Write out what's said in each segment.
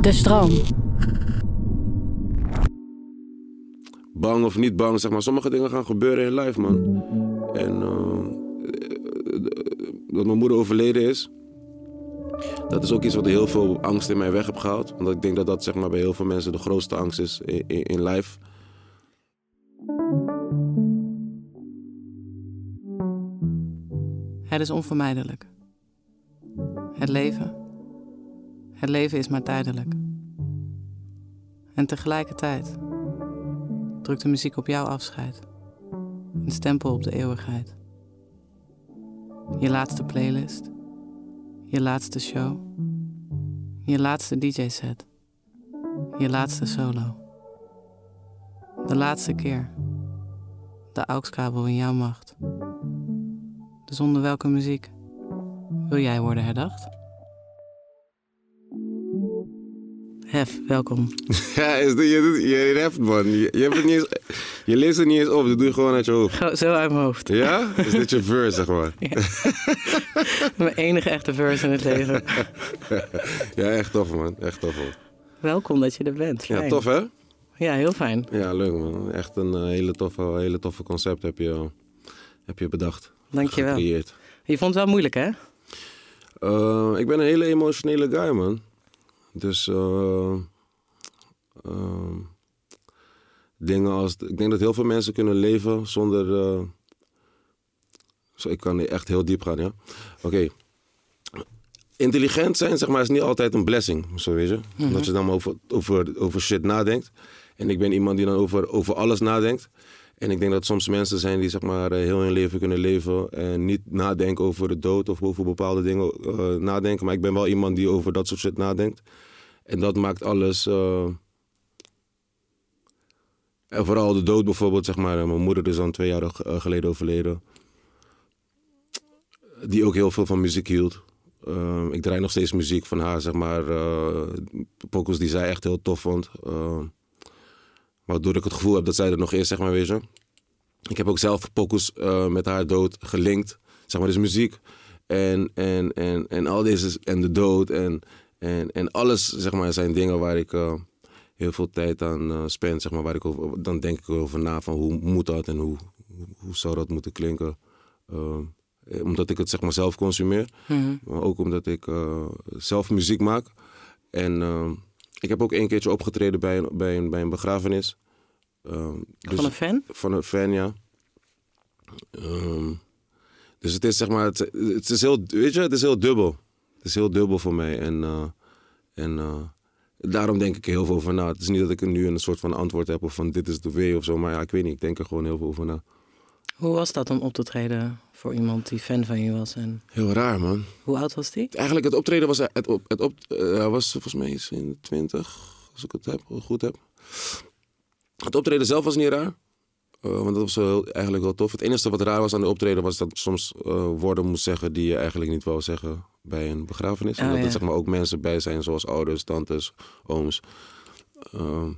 De stroom. Bang of niet bang, zeg maar. Sommige dingen gaan gebeuren in life, man. En uh, dat mijn moeder overleden is. Dat is ook iets wat heel veel angst in mij weg heeft gehaald. Want ik denk dat dat zeg maar, bij heel veel mensen de grootste angst is in, in, in life. Het is onvermijdelijk. Het leven. Het leven is maar tijdelijk. En tegelijkertijd drukt de muziek op jouw afscheid. Een stempel op de eeuwigheid. Je laatste playlist. Je laatste show. Je laatste DJ-set. Je laatste solo. De laatste keer. De AUX-kabel in jouw macht. Dus onder welke muziek wil jij worden herdacht? Hef, welkom. Ja, is de, je, je reft, man. Je, je, hebt het niet eens, je leest het niet eens op, dat doe je gewoon uit je hoofd. Go- Zo uit mijn hoofd. Ja? Is dit je verse, zeg maar? Mijn enige echte verse in het leven. Ja, echt tof, man. Echt tof, man. Welkom dat je er bent. Ja, tof, hè? Ja, heel fijn. Ja, leuk, man. Echt een eh, hele, toffe, hele toffe concept heb je, heb je bedacht. Dankjewel. Gecreëerd. Je vond het wel moeilijk, hè? Eh, ik ben een hele emotionele guy, man. Dus ehm, dingen als... Ik denk dat heel veel mensen kunnen leven zonder... eh, zo, ik kan echt heel diep gaan, ja? Oké. Intelligent zijn, zeg maar, is niet altijd een blessing. Zo weet je. Dat je dan over, over, over shit nadenkt. En ik ben iemand die dan over, over alles nadenkt. En ik denk dat soms mensen zijn die zeg maar, eh, heel hun leven kunnen leven en niet nadenken over de dood of over bepaalde dingen nadenken. Maar ik ben wel iemand die over dat soort shit nadenkt. En dat maakt alles. eh, En vooral de dood bijvoorbeeld, zeg maar. Mijn moeder is dan twee jaar eh, geleden overleden. Die ook heel veel van muziek hield. Eh, ik draai nog steeds muziek van haar, zeg maar. pokus die zij echt heel tof vond. Waardoor ik het gevoel heb dat zij er nog is, zeg maar, weet. Ik heb ook zelf eh, met haar dood gelinkt. Zeg maar, dus muziek. En, en, en, en al deze, en de dood en, en, en alles, zeg maar, zijn dingen waar ik eh, heel veel tijd aan eh spend, zeg maar. Waar ik over, dan denk ik over na van hoe moet dat en hoe, hoe, zou dat moeten klinken. Eh, omdat ik het, zeg maar, zelf consumeer. Maar ook omdat ik zelf muziek maak. En ik heb ook een keertje opgetreden bij een, bij een, bij een begrafenis. Dus- Van een fan? van een fan, ja. Ehm, dus het is zeg maar, het, het is heel, weet je, het is heel dubbel. Het is heel dubbel voor mij. En, eh, en eh, daarom denk ik er heel veel over na. Het is niet dat ik er nu een soort van antwoord heb of van dit is de way of zo. Maar ja, ik weet niet. Ik denk er gewoon heel veel over na. Hoe was dat om op te treden voor iemand die fan van je was? En Heel raar, man. hoe oud was die? Eigenlijk het optreden was, het op, het op, eh, was volgens mij iets in de twintig, als ik het heb, goed heb. Het optreden zelf was niet raar. Eh, want dat was heel- eigenlijk wel tof. Het enige wat raar was aan de optreden was dat ik soms eh, woorden moest zeggen die je eigenlijk niet wou zeggen bij een begrafenis. Oh, en dat ja. er zeg maar, ook mensen bij zijn zoals ouders, tantes, ooms. Ehm,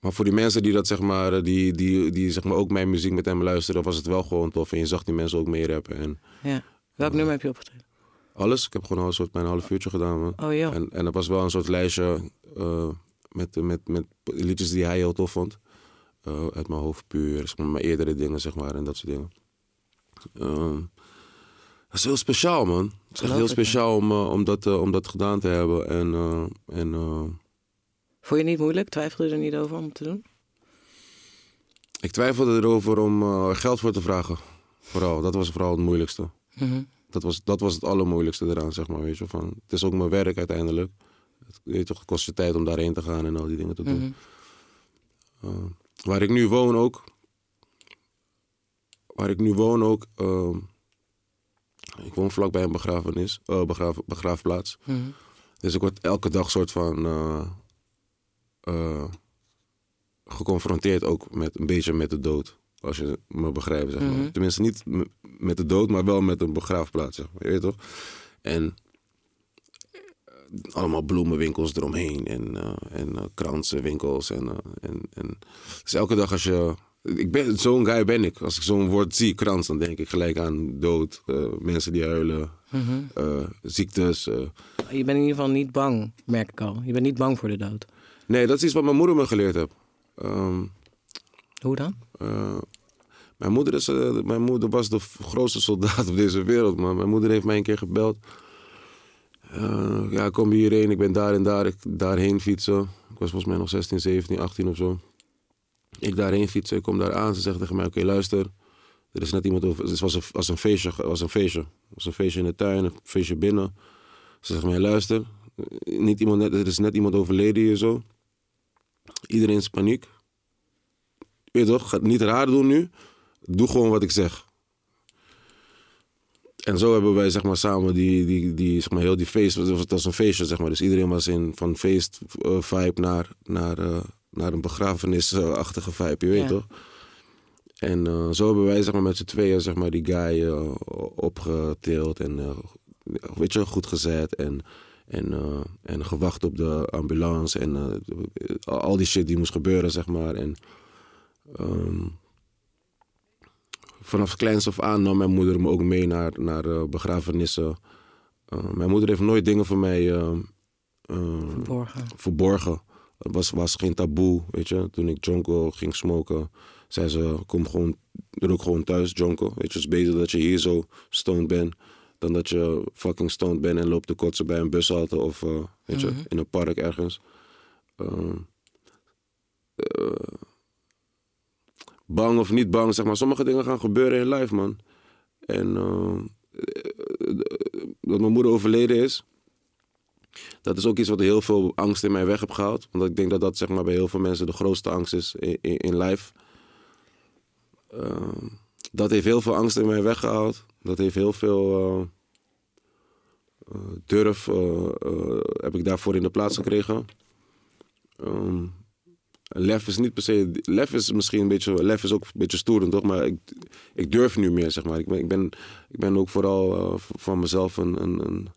maar voor die mensen die dat zeg maar, eh, die, die, die zeg maar ook mijn muziek met hem luisteren, was het wel gewoon tof. En je zag die mensen ook meerappen en Ja. Welk nummer heb je opgetreden? alles. Ik heb gewoon al een soort mijn half uurtje gedaan, man. Oh joh. En, en er was wel een soort lijstje met, met, met liedjes die hij heel tof vond. Eh, uit mijn hoofd puur, mijn eerdere dingen, zeg maar, en dat soort dingen. Ehm, dat is heel speciaal, man. Het is echt heel speciaal om, eh, om, dat, eh, om dat gedaan te hebben. En, en Vond je het niet moeilijk? Twijfelde je er niet over om het te doen? ik twijfelde erover om geld voor te vragen. Vooral, dat was vooral het moeilijkste. Mhm. Dat was, dat was het allermoeilijkste eraan, zeg maar, weet je. Van, het is ook mijn werk uiteindelijk. Het, weet je, het kost je tijd om daarheen te gaan en al die dingen te doen. Uh, waar ik nu woon ook. Waar ik nu woon ook. ehm, ik woon vlakbij een begrafenis, eh, begraaf, begraafplaats. Mhm. Dus ik word elke dag soort van eh, eh, geconfronteerd ook met een beetje met de dood. Als je me begrijpt, zeg maar. Mhm. Tenminste, niet met de dood, maar wel met een begraafplaats, zeg maar. Je weet toch? En allemaal bloemenwinkels eromheen en, eh en eh, kransenwinkels. En, eh, en, en, dus elke dag als je... Ik ben, zo'n guy ben ik. Als ik zo'n woord zie, krans, dan denk ik gelijk aan dood. mensen die huilen, Mhm. ziektes. Je bent in ieder geval niet bang, merk ik al. Je bent niet bang voor de dood. Nee, dat is iets wat mijn moeder me geleerd heeft. Ehm, Hoe dan? mijn, moeder is, mijn moeder was de grootste soldaat op deze wereld, man. Mijn moeder heeft mij een keer gebeld. Eh, ja, ik kom hierheen, ik ben daar en daar, ik daarheen fietsen. Ik was volgens mij nog 16, 17, 18 of zo. Ik daarheen fietsen, ik kom daar aan. Ze zegt tegen mij, oké, luister. Er is net iemand over... Het was een, was een feestje, het was een feestje. Het was een feestje in de tuin, een feestje binnen. Ze zegt mij, luister. Niet iemand, er is net iemand overleden hier zo. Iedereen is paniek. Weet toch, ga niet raar doen nu. Doe gewoon wat ik zeg. En zo hebben wij zeg maar samen die, die, die zeg maar heel die feest, het was, een feestje zeg maar. Dus iedereen was in van feest eh, vibe naar, naar, eh, naar een begrafenisachtige vibe, je weet Ja. toch? En eh, zo hebben wij zeg maar met z'n tweeën zeg maar die guy opgetild en weet je, goed gezet en, en, en gewacht op de ambulance en al die shit die moest gebeuren zeg maar. En, ehm, vanaf kleins af aan nam mijn moeder me ook mee naar, naar eh, begrafenissen. Eh, mijn moeder heeft nooit dingen voor mij eh, Verborgen. verborgen. Het was, was geen taboe, weet je. Toen ik jonko ging smoken, zei ze, kom gewoon, rook gewoon thuis jonko. Weet je, het is beter dat je hier zo stoned bent, dan dat je fucking stoned bent en loopt te kotsen bij een bushalte of, weet je, in een park ergens. Eh, bang of niet bang, zeg maar. Sommige dingen gaan gebeuren in life, man. En eh, eh, dat mijn moeder overleden is, dat is ook iets wat heel veel angst in mij weg heeft gehaald. Want ik denk dat dat zeg maar, bij heel veel mensen de grootste angst is in, in, life. Ehm, dat heeft heel veel angst in mij weggehaald. Dat heeft heel veel eh, eh, durf eh, eh, heb ik daarvoor in de plaats gekregen. Ehm, lef is niet per se. Lef is misschien een beetje. Lef is ook een beetje stoerend, toch? Maar ik, ik durf nu meer, zeg maar. Ik ben, ik ben, ik ben ook vooral eh, van mezelf een, een, een.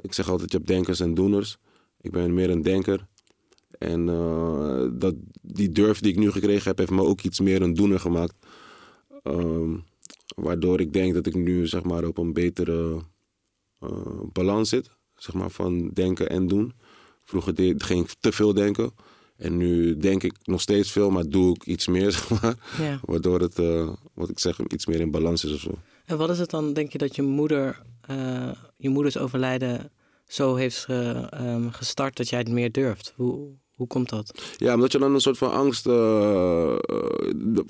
Ik zeg altijd: je hebt denkers en doeners. Ik ben meer een denker. En eh, dat, die durf die ik nu gekregen heb, heeft me ook iets meer een doener gemaakt. Ehm, waardoor ik denk dat ik nu zeg maar, op een betere eh, balans zit. Zeg maar, van denken en doen. Vroeger deed, ging ik te veel denken. En nu denk ik nog steeds veel, maar doe ik iets meer, zeg maar. Ja. Waardoor het, eh, wat ik zeg, iets meer in balans is of zo. En wat is het dan, denk je, dat je moeder, eh, je moeders overlijden zo heeft ge- ehm, gestart dat jij het meer durft? Hoe, hoe komt dat? Ja, omdat je dan een soort van angst... eh,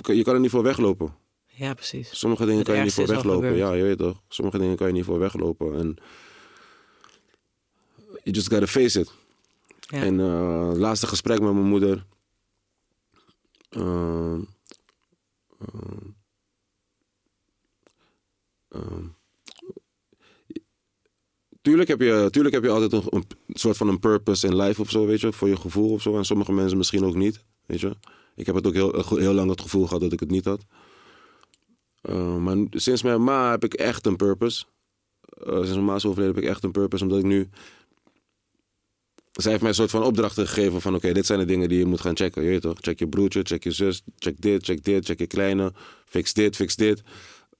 je kan er niet voor weglopen. Ja, precies. Sommige dingen Het kan je niet voor weglopen. Ja, je weet toch. Sommige dingen kan je niet voor weglopen. En you just gotta face it. En eh, laatste gesprek met mijn moeder. ehm, ehm, tuurlijk, heb je, tuurlijk heb je altijd een, een soort van een purpose in life of zo, weet je, voor je gevoel of zo. En sommige mensen misschien ook niet, weet je. Ik heb het ook heel, heel lang het gevoel gehad dat ik het niet had. Eh, maar sinds mijn ma heb ik echt een purpose. Eh, sinds mijn ma is overleden heb ik echt een purpose, omdat ik nu zij heeft mij een soort van opdrachten gegeven van oké, dit zijn de dingen die je moet gaan checken. Je weet toch? Check je broertje, check je zus, check dit, check dit, check je kleine, fix dit, fix dit.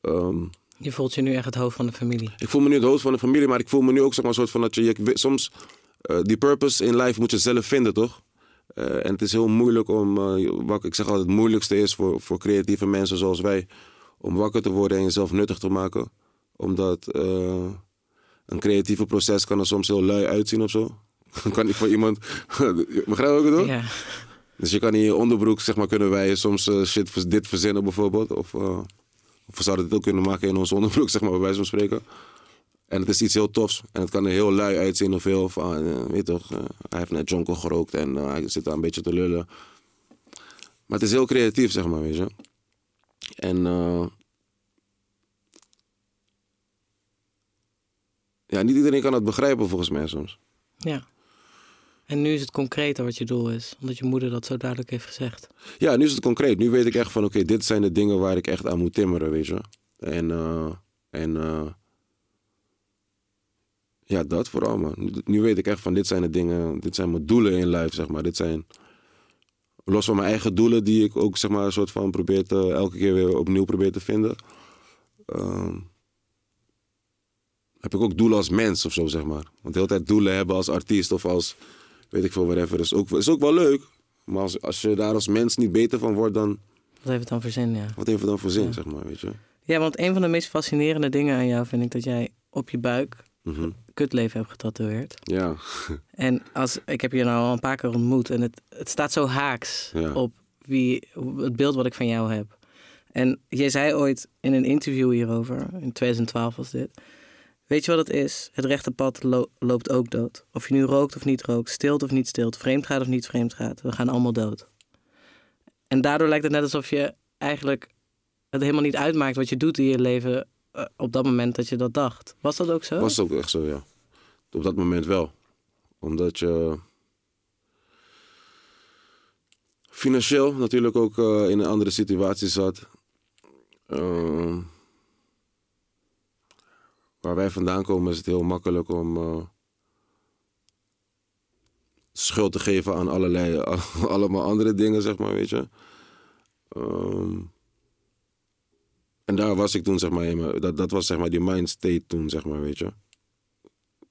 Ehm, Je voelt je nu echt het hoofd van de familie. ik voel me nu het hoofd van de familie, maar ik voel me nu ook zeg maar, een soort van dat je, soms eh, die purpose in life moet je zelf vinden, toch? Eh, en het is heel moeilijk om, wat ik zeg altijd, het moeilijkste is voor, voor creatieve mensen zoals wij, om wakker te worden en jezelf nuttig te maken. Omdat een creatieve proces kan er soms heel lui uitzien of zo. kan niet voor iemand. Begrijp je wat ik bedoel? Ja. Dus je kan in je onderbroek, zeg maar, kunnen wij soms eh, shit, dit verzinnen bijvoorbeeld. Of, eh, of we zouden dit ook kunnen maken in ons onderbroek, zeg maar, bij wijze van spreken. En het is iets heel tofs. En het kan er heel lui uitzien of heel van, eh, weet toch, hij heeft net jonko gerookt en hij zit daar een beetje te lullen. Maar het is heel creatief, zeg maar, weet je. En ja, niet iedereen kan het begrijpen volgens mij soms. Ja. En nu is het concreter wat je doel is, omdat je moeder dat zo duidelijk heeft gezegd. Ja, nu is het concreet. Nu weet ik echt van, oké, dit zijn de dingen waar ik echt aan moet timmeren, weet je. En, eh, en eh, ja, dat vooral, man. Nu, weet ik echt van, dit zijn de dingen, dit zijn mijn doelen in life, zeg maar. Dit zijn, los van mijn eigen doelen, die ik ook, zeg maar, een soort van probeer te, elke keer weer opnieuw probeer te vinden. ehm, heb ik ook doelen als mens of zo, zeg maar. Want de hele tijd doelen hebben als artiest of als, weet ik veel, whatever, is ook, is ook wel leuk. Maar als, als je daar als mens niet beter van wordt, dan Wat heeft het dan voor zin, ja. wat heeft het dan voor zin, Ja. zeg maar, weet je? Ja, want een van de meest fascinerende dingen aan jou vind ik dat jij op je buik Mhm. kutleven hebt getatoeëerd. Ja, En als, ik heb je nou al een paar keer ontmoet en het, het staat zo haaks Ja. op wie, het beeld wat ik van jou heb. En jij zei ooit in een interview hierover, in 2012 was dit. Weet je wat het is? Het rechte pad lo- loopt ook dood. Of je nu rookt of niet rookt, stilt of niet stilt, vreemd gaat of niet vreemd gaat. We gaan allemaal dood. En daardoor lijkt het net alsof je eigenlijk het helemaal niet uitmaakt wat je doet in je leven eh, op dat moment dat je dat dacht. Was dat ook zo? was ook echt zo, ja. Op dat moment wel. Omdat je financieel natuurlijk ook eh, in een andere situatie zat. Ehm, waar wij vandaan komen is het heel makkelijk om eh, schuld te geven aan allerlei, allemaal andere dingen, zeg maar, weet je. Ehm, en daar was ik toen, zeg maar, dat, dat was zeg maar die mind state toen, zeg maar, weet je.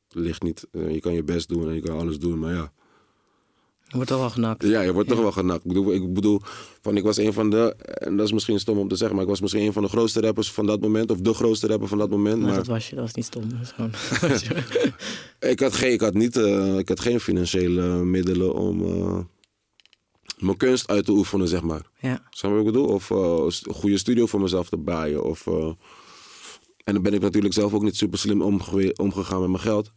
Ligt niet, eh, je kan je best doen en je kan alles doen, maar ja. Je wordt toch wel genakt. Ja, je wordt Ja. toch wel genakt. Ik bedoel, ik bedoel, van ik was een van de, en dat is misschien stom om te zeggen, maar ik was misschien een van de grootste rappers van dat moment, of de grootste rapper van dat moment. Maar Maar dat was je, dat was niet stom. Dat ik had geen, ik had niet, eh, ik had geen financiële middelen om eh, mijn kunst uit te oefenen, zeg maar. ja. Snap je wat ik bedoel? Of eh, een goede studio voor mezelf te baaien. Of, eh, en dan ben ik natuurlijk zelf ook niet super slim omgegaan met mijn geld.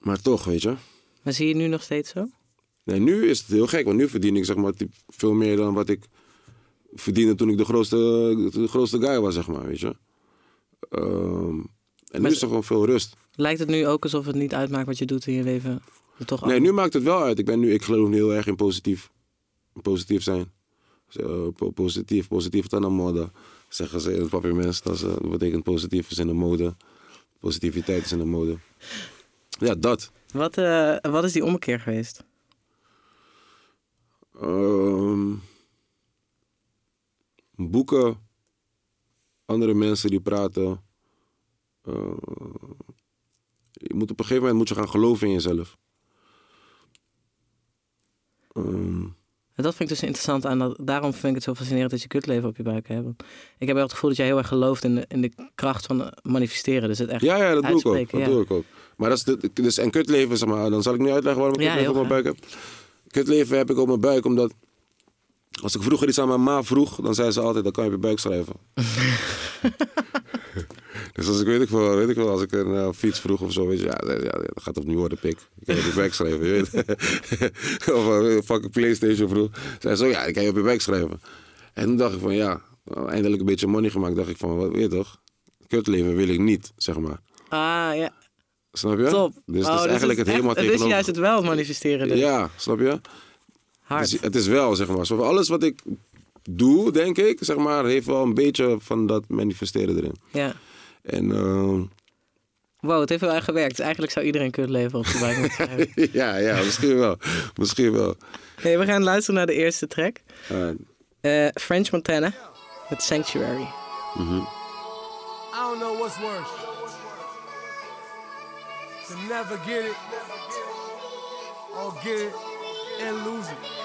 Maar toch, weet je. Maar zie je nu nog steeds zo? Nee, nu is het heel gek, want nu verdien ik zeg maar veel meer dan wat ik verdiende toen ik de grootste, de grootste guy was, zeg maar, weet je. Ehm, en nu is er gewoon veel rust. Lijkt het nu ook alsof het niet uitmaakt wat je doet in je leven? Toch Nee, nu maakt het wel uit. Ik, ben nu, ik geloof nu heel erg in positief. Positief zijn. Po- positief, positief dan een mode. Zeggen ze in het papiermens. Dat, eh, dat betekent positief is in de mode. Positiviteit is in de mode. Ja, dat. Wat, eh, wat is die ommekeer geweest? Ehm, boeken. Andere mensen die praten. Eh, je moet op een gegeven moment moet je gaan geloven in jezelf. Ehm, En dat vind ik dus interessant aan dat. Daarom vind ik het zo fascinerend dat je kutleven op je buik hebt. Want Ik heb wel het gevoel dat jij heel erg gelooft in de, in de kracht van manifesteren. Dus het echt. Ja, ja, dat doe ik ook. Dat ja. doe ik ook. Maar dat is de, dus een kutleven, zeg maar. Dan zal ik nu uitleggen waarom ik Ja, kutleven op mijn buik heb. Kutleven heb ik op mijn buik omdat... Als ik vroeger iets aan mijn ma vroeg, dan zei ze altijd, dan kan je op je buik schrijven. dus als ik weet ik veel, weet ik wel, als ik een eh, fiets vroeg of zo, weet je, ja, ja, ja, dat gaat opnieuw worden, pik. Ik kan je op je buik schrijven, je weet. of een fucking Playstation vroeg. Zei ze, zo, ja, ik kan je op je buik schrijven. En toen dacht ik van, ja, nou, eindelijk een beetje money gemaakt. dacht ik van, wat weet je toch? Kutleven wil ik niet, zeg maar. Ah ja, Snap je? top. Dus Oh, het is eigenlijk het echt- helemaal Het is tegenover. juist het wel manifesteren. Dus. Ja, snap je? Hard. Dus het is wel, zeg maar. Zo, alles wat ik doe, denk ik, zeg maar, heeft wel een beetje van dat manifesteren erin. Ja. En ehm, Wow, het heeft wel erg gewerkt. Dus eigenlijk zou iedereen kutleven op zijn buik moeten schrijven. ja, ja, misschien wel. Misschien wel. Nee, we gaan luisteren naar de eerste track. Eh, Eh, French Montana met Sanctuary. mhm. I don't know what's worse. To never get it, or get it and lose it.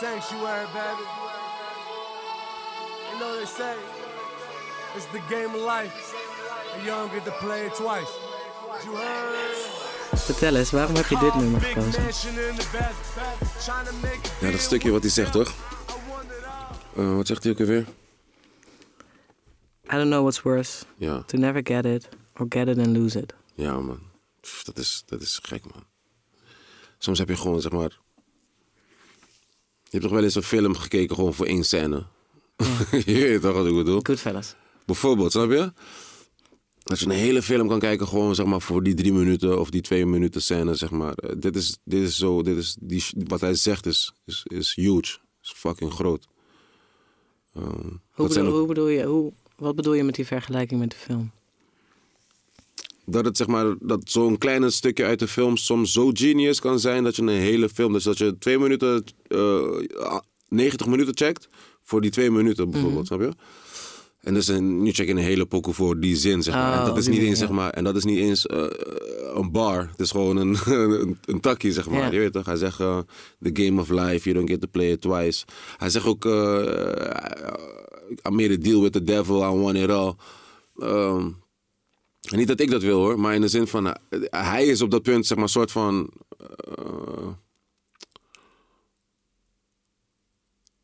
Sanctuary, baby. You know they say it's the game of life. And you don't get to play it twice. You heard? Vertel eens, waarom heb je dit nummer gekozen? Ja, dat stukje wat hij zegt, toch? Eh, wat zegt hij ook alweer? I don't know what's worse. Ja, To never get it, or get it and lose it. ja, man. Pff, dat, is, dat is gek, man. Soms heb je gewoon, zeg maar... Je hebt toch wel eens een film gekeken gewoon voor één scène? je weet toch wat ik bedoel? Goodfellas. Bijvoorbeeld, snap je? Dat je een hele film kan kijken, gewoon zeg maar voor die drie minuten of die twee minuten scène, zeg maar. Eh, dit is, dit is zo, dit is, die, wat hij zegt is, is, is huge. Is fucking groot. Uh, Hoe bedoel, ook- hoe bedoel je, hoe, wat bedoel je met die vergelijking met de film? Dat het zeg maar, dat zo'n kleine stukje uit de film soms zo genius kan zijn dat je een hele film, dus dat je twee minuten, eh 90 minuten checkt voor die twee minuten bijvoorbeeld, snap je? En dus een, nu check je een hele pokoe voor die zin, zeg maar. Oh, en dat is niet eens, zeg maar, en dat is niet eens eh, een bar. Het is gewoon een, een, een takje, zeg maar. Ja. Je weet toch? Hij zegt, eh, the game of life, you don't get to play it twice. Hij zegt ook, eh, I made a deal with the devil, I want it all. Ehm, en niet dat ik dat wil hoor, maar in de zin van, eh, hij is op dat punt, zeg maar, een soort van. eh,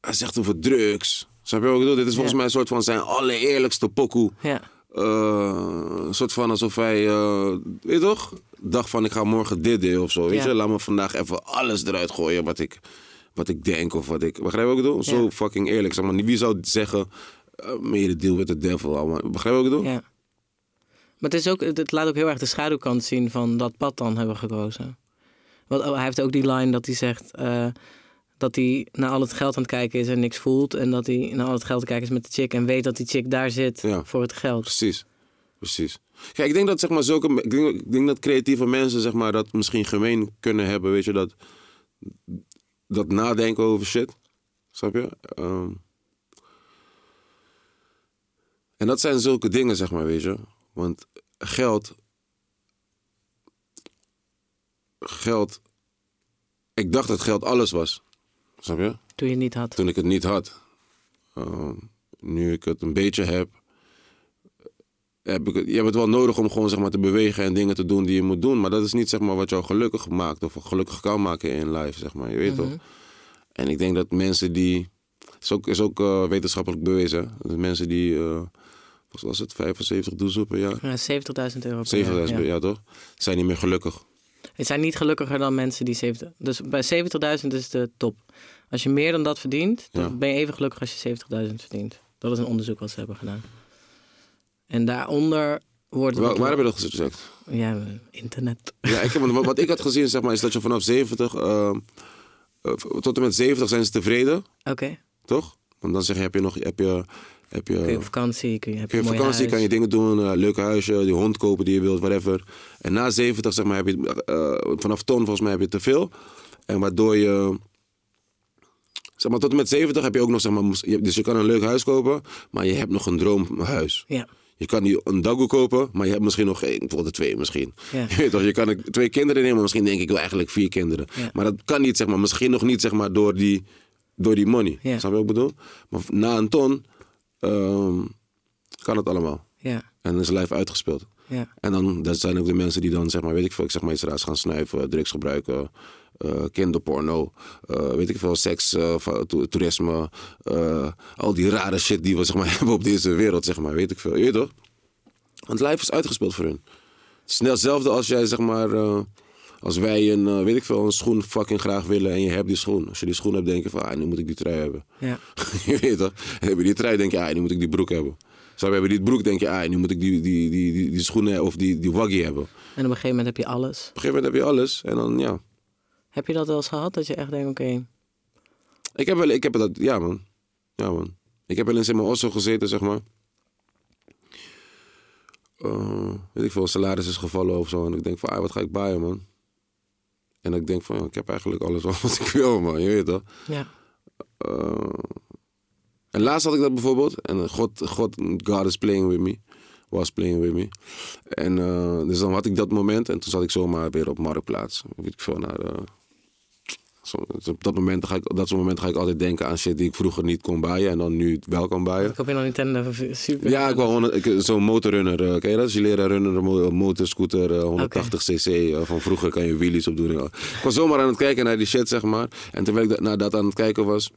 hij zegt over drugs. Snap je wat ik bedoel? Dit is volgens Ja. mij een soort van zijn allereerlijkste pokoe. Ja, Eh, een soort van alsof hij, eh, weet je toch? Dacht van ik ga morgen dit doen of zo. Weet je, laat me vandaag even alles eruit gooien wat ik, wat ik denk of wat ik. Begrijp je wat ik bedoel? Zo fucking eerlijk. Zeg maar, wie zou zeggen, a deal with the devil. allemaal. Begrijp je wat ik bedoel? ja. Maar het, is ook, het laat ook heel erg de schaduwkant zien van dat pad dan hebben gekozen. Want oh, hij heeft ook die line dat hij zegt eh, dat hij naar al het geld aan het kijken is en niks voelt. En dat hij naar al het geld aan het kijken is met de chick en weet dat die chick daar zit Ja. voor het geld. Precies. Precies. Kijk, ik denk dat zeg maar zulke, ik denk, ik denk dat creatieve mensen zeg maar dat misschien gemeen kunnen hebben, weet je dat, dat nadenken over shit, snap je? Ehm, en dat zijn zulke dingen zeg maar, weet je, want geld, geld, ik dacht dat geld alles was, snap je? Toen je het niet had. toen ik het niet had. Ehm, nu ik het een beetje heb, heb ik je hebt het wel nodig om gewoon zeg maar, te bewegen en dingen te doen die je moet doen. Maar dat is niet zeg maar, wat jou gelukkig maakt of gelukkig kan maken in life, zeg maar. Je weet toch? En ik denk dat mensen die... Het is ook, is ook eh, wetenschappelijk bewezen. hè, Dat mensen die... eh wat was het? 75 doezoe per jaar? Ja, 70.000 euro per 70.000 jaar. per ja. jaar, toch? Zijn niet meer gelukkig. Het zijn niet gelukkiger dan mensen die 70... Dus bij 70.000 is de top. Als je meer dan dat verdient, dan Ja. ben je even gelukkig als je 70.000 verdient. Dat is een onderzoek wat ze hebben gedaan. En daaronder wordt... Waar, waar heb je dat gezegd? Ja, internet. Ja, ik heb, wat ik had gezien zeg maar, is dat je vanaf 70... eh, eh, tot en met 70 zijn ze tevreden. Oké. Toch? Want dan zeg je, heb je nog, heb je, heb je, Kun je op vakantie, kun je, heb je op vakantie, huis. kan je dingen doen, uh, leuk huisje, die hond kopen die je wilt, whatever. En na 70, zeg maar, heb je, eh, vanaf ton volgens mij heb je te veel. En waardoor je, zeg maar, tot en met 70 heb je ook nog, zeg maar, dus je kan een leuk huis kopen, maar je hebt nog een droomhuis. Ja, Je kan niet een dagoe kopen, maar je hebt misschien nog één, bijvoorbeeld twee misschien. Ja. Je weet toch, je kan twee kinderen nemen, maar misschien denk ik wel eigenlijk vier kinderen. Ja. Maar dat kan niet, zeg maar, misschien nog niet, zeg maar, door die, door die money. Ja. Snap je wat ik bedoel? Maar na een ton ehm, kan het allemaal. ja, En dan is life uitgespeeld. ja. En dan dat zijn ook de mensen die dan, zeg maar, weet ik veel, ik zeg maar iets raars gaan snuiven, drugs gebruiken, eh, kinderporno, eh, weet ik veel, seks, eh, toerisme, al die rare shit die we, zeg maar, hebben op deze wereld, zeg maar, weet ik veel. Je weet toch? Want life is uitgespeeld voor hun. Het is hetzelfde als jij, zeg maar, als wij een, eh, weet ik veel, een schoen fucking graag willen en je hebt die schoen. Als je die schoen hebt, denk je van, ah, nu moet ik die trui hebben. ja. je weet toch? En heb je die trui, denk je, ah, nu moet ik die broek hebben. Zo hebben die broek, denk je, ah, nu moet ik die, die, die, die, die schoenen of die, die waggie hebben. Op En op een gegeven moment heb je alles. een gegeven moment heb je alles en dan, ja. Heb je dat wel eens gehad? Dat je echt denkt, oké, Ik heb wel, ik heb dat, ja man. Ja man. Ik heb wel eens in mijn osso gezeten, zeg maar. Eh, weet ik veel, salaris is gevallen of zo. En ik denk van, ah, wat ga ik baaien, man? En ik denk van, ja, ik heb eigenlijk alles al wat ik wil, man. Je weet toch? ja. Eh, en laatst had ik dat bijvoorbeeld. En God, God, God is playing with me. Was playing with me. En eh, dus dan had ik dat moment. En toen zat ik zomaar weer op Marktplaats. Weet ik veel, naar... eh, zo, dus op dat, moment ga ik, dat soort momenten ga ik altijd denken aan shit die ik vroeger niet kon baaien. En dan nu wel kan baaien. Ik hoop je nog Nintendo Super. Ja, ik wou gewoon zo'n motorrunner. eh ken je dat? Als je leren mo- motorscooter, eh, 180 cc. eh, van vroeger kan je wheelies op doen. Ik was zomaar aan het kijken naar die shit, zeg maar. En terwijl ik naar dat aan het kijken was,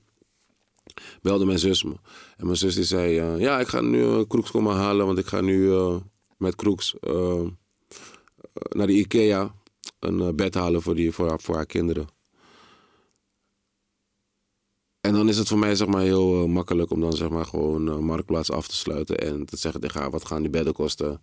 belde mijn zus me. En mijn zus die zei, eh, ja, ik ga nu eh, Kroeks komen halen. Want ik ga nu eh, met Kroeks eh, eh, naar de Ikea een eh, bed halen voor, die, voor, haar, voor haar kinderen. En dan is het voor mij zeg maar, heel eh, makkelijk om dan zeg maar, gewoon eh, marktplaats af te sluiten. En te zeggen tegen haar, wat gaan die bedden kosten?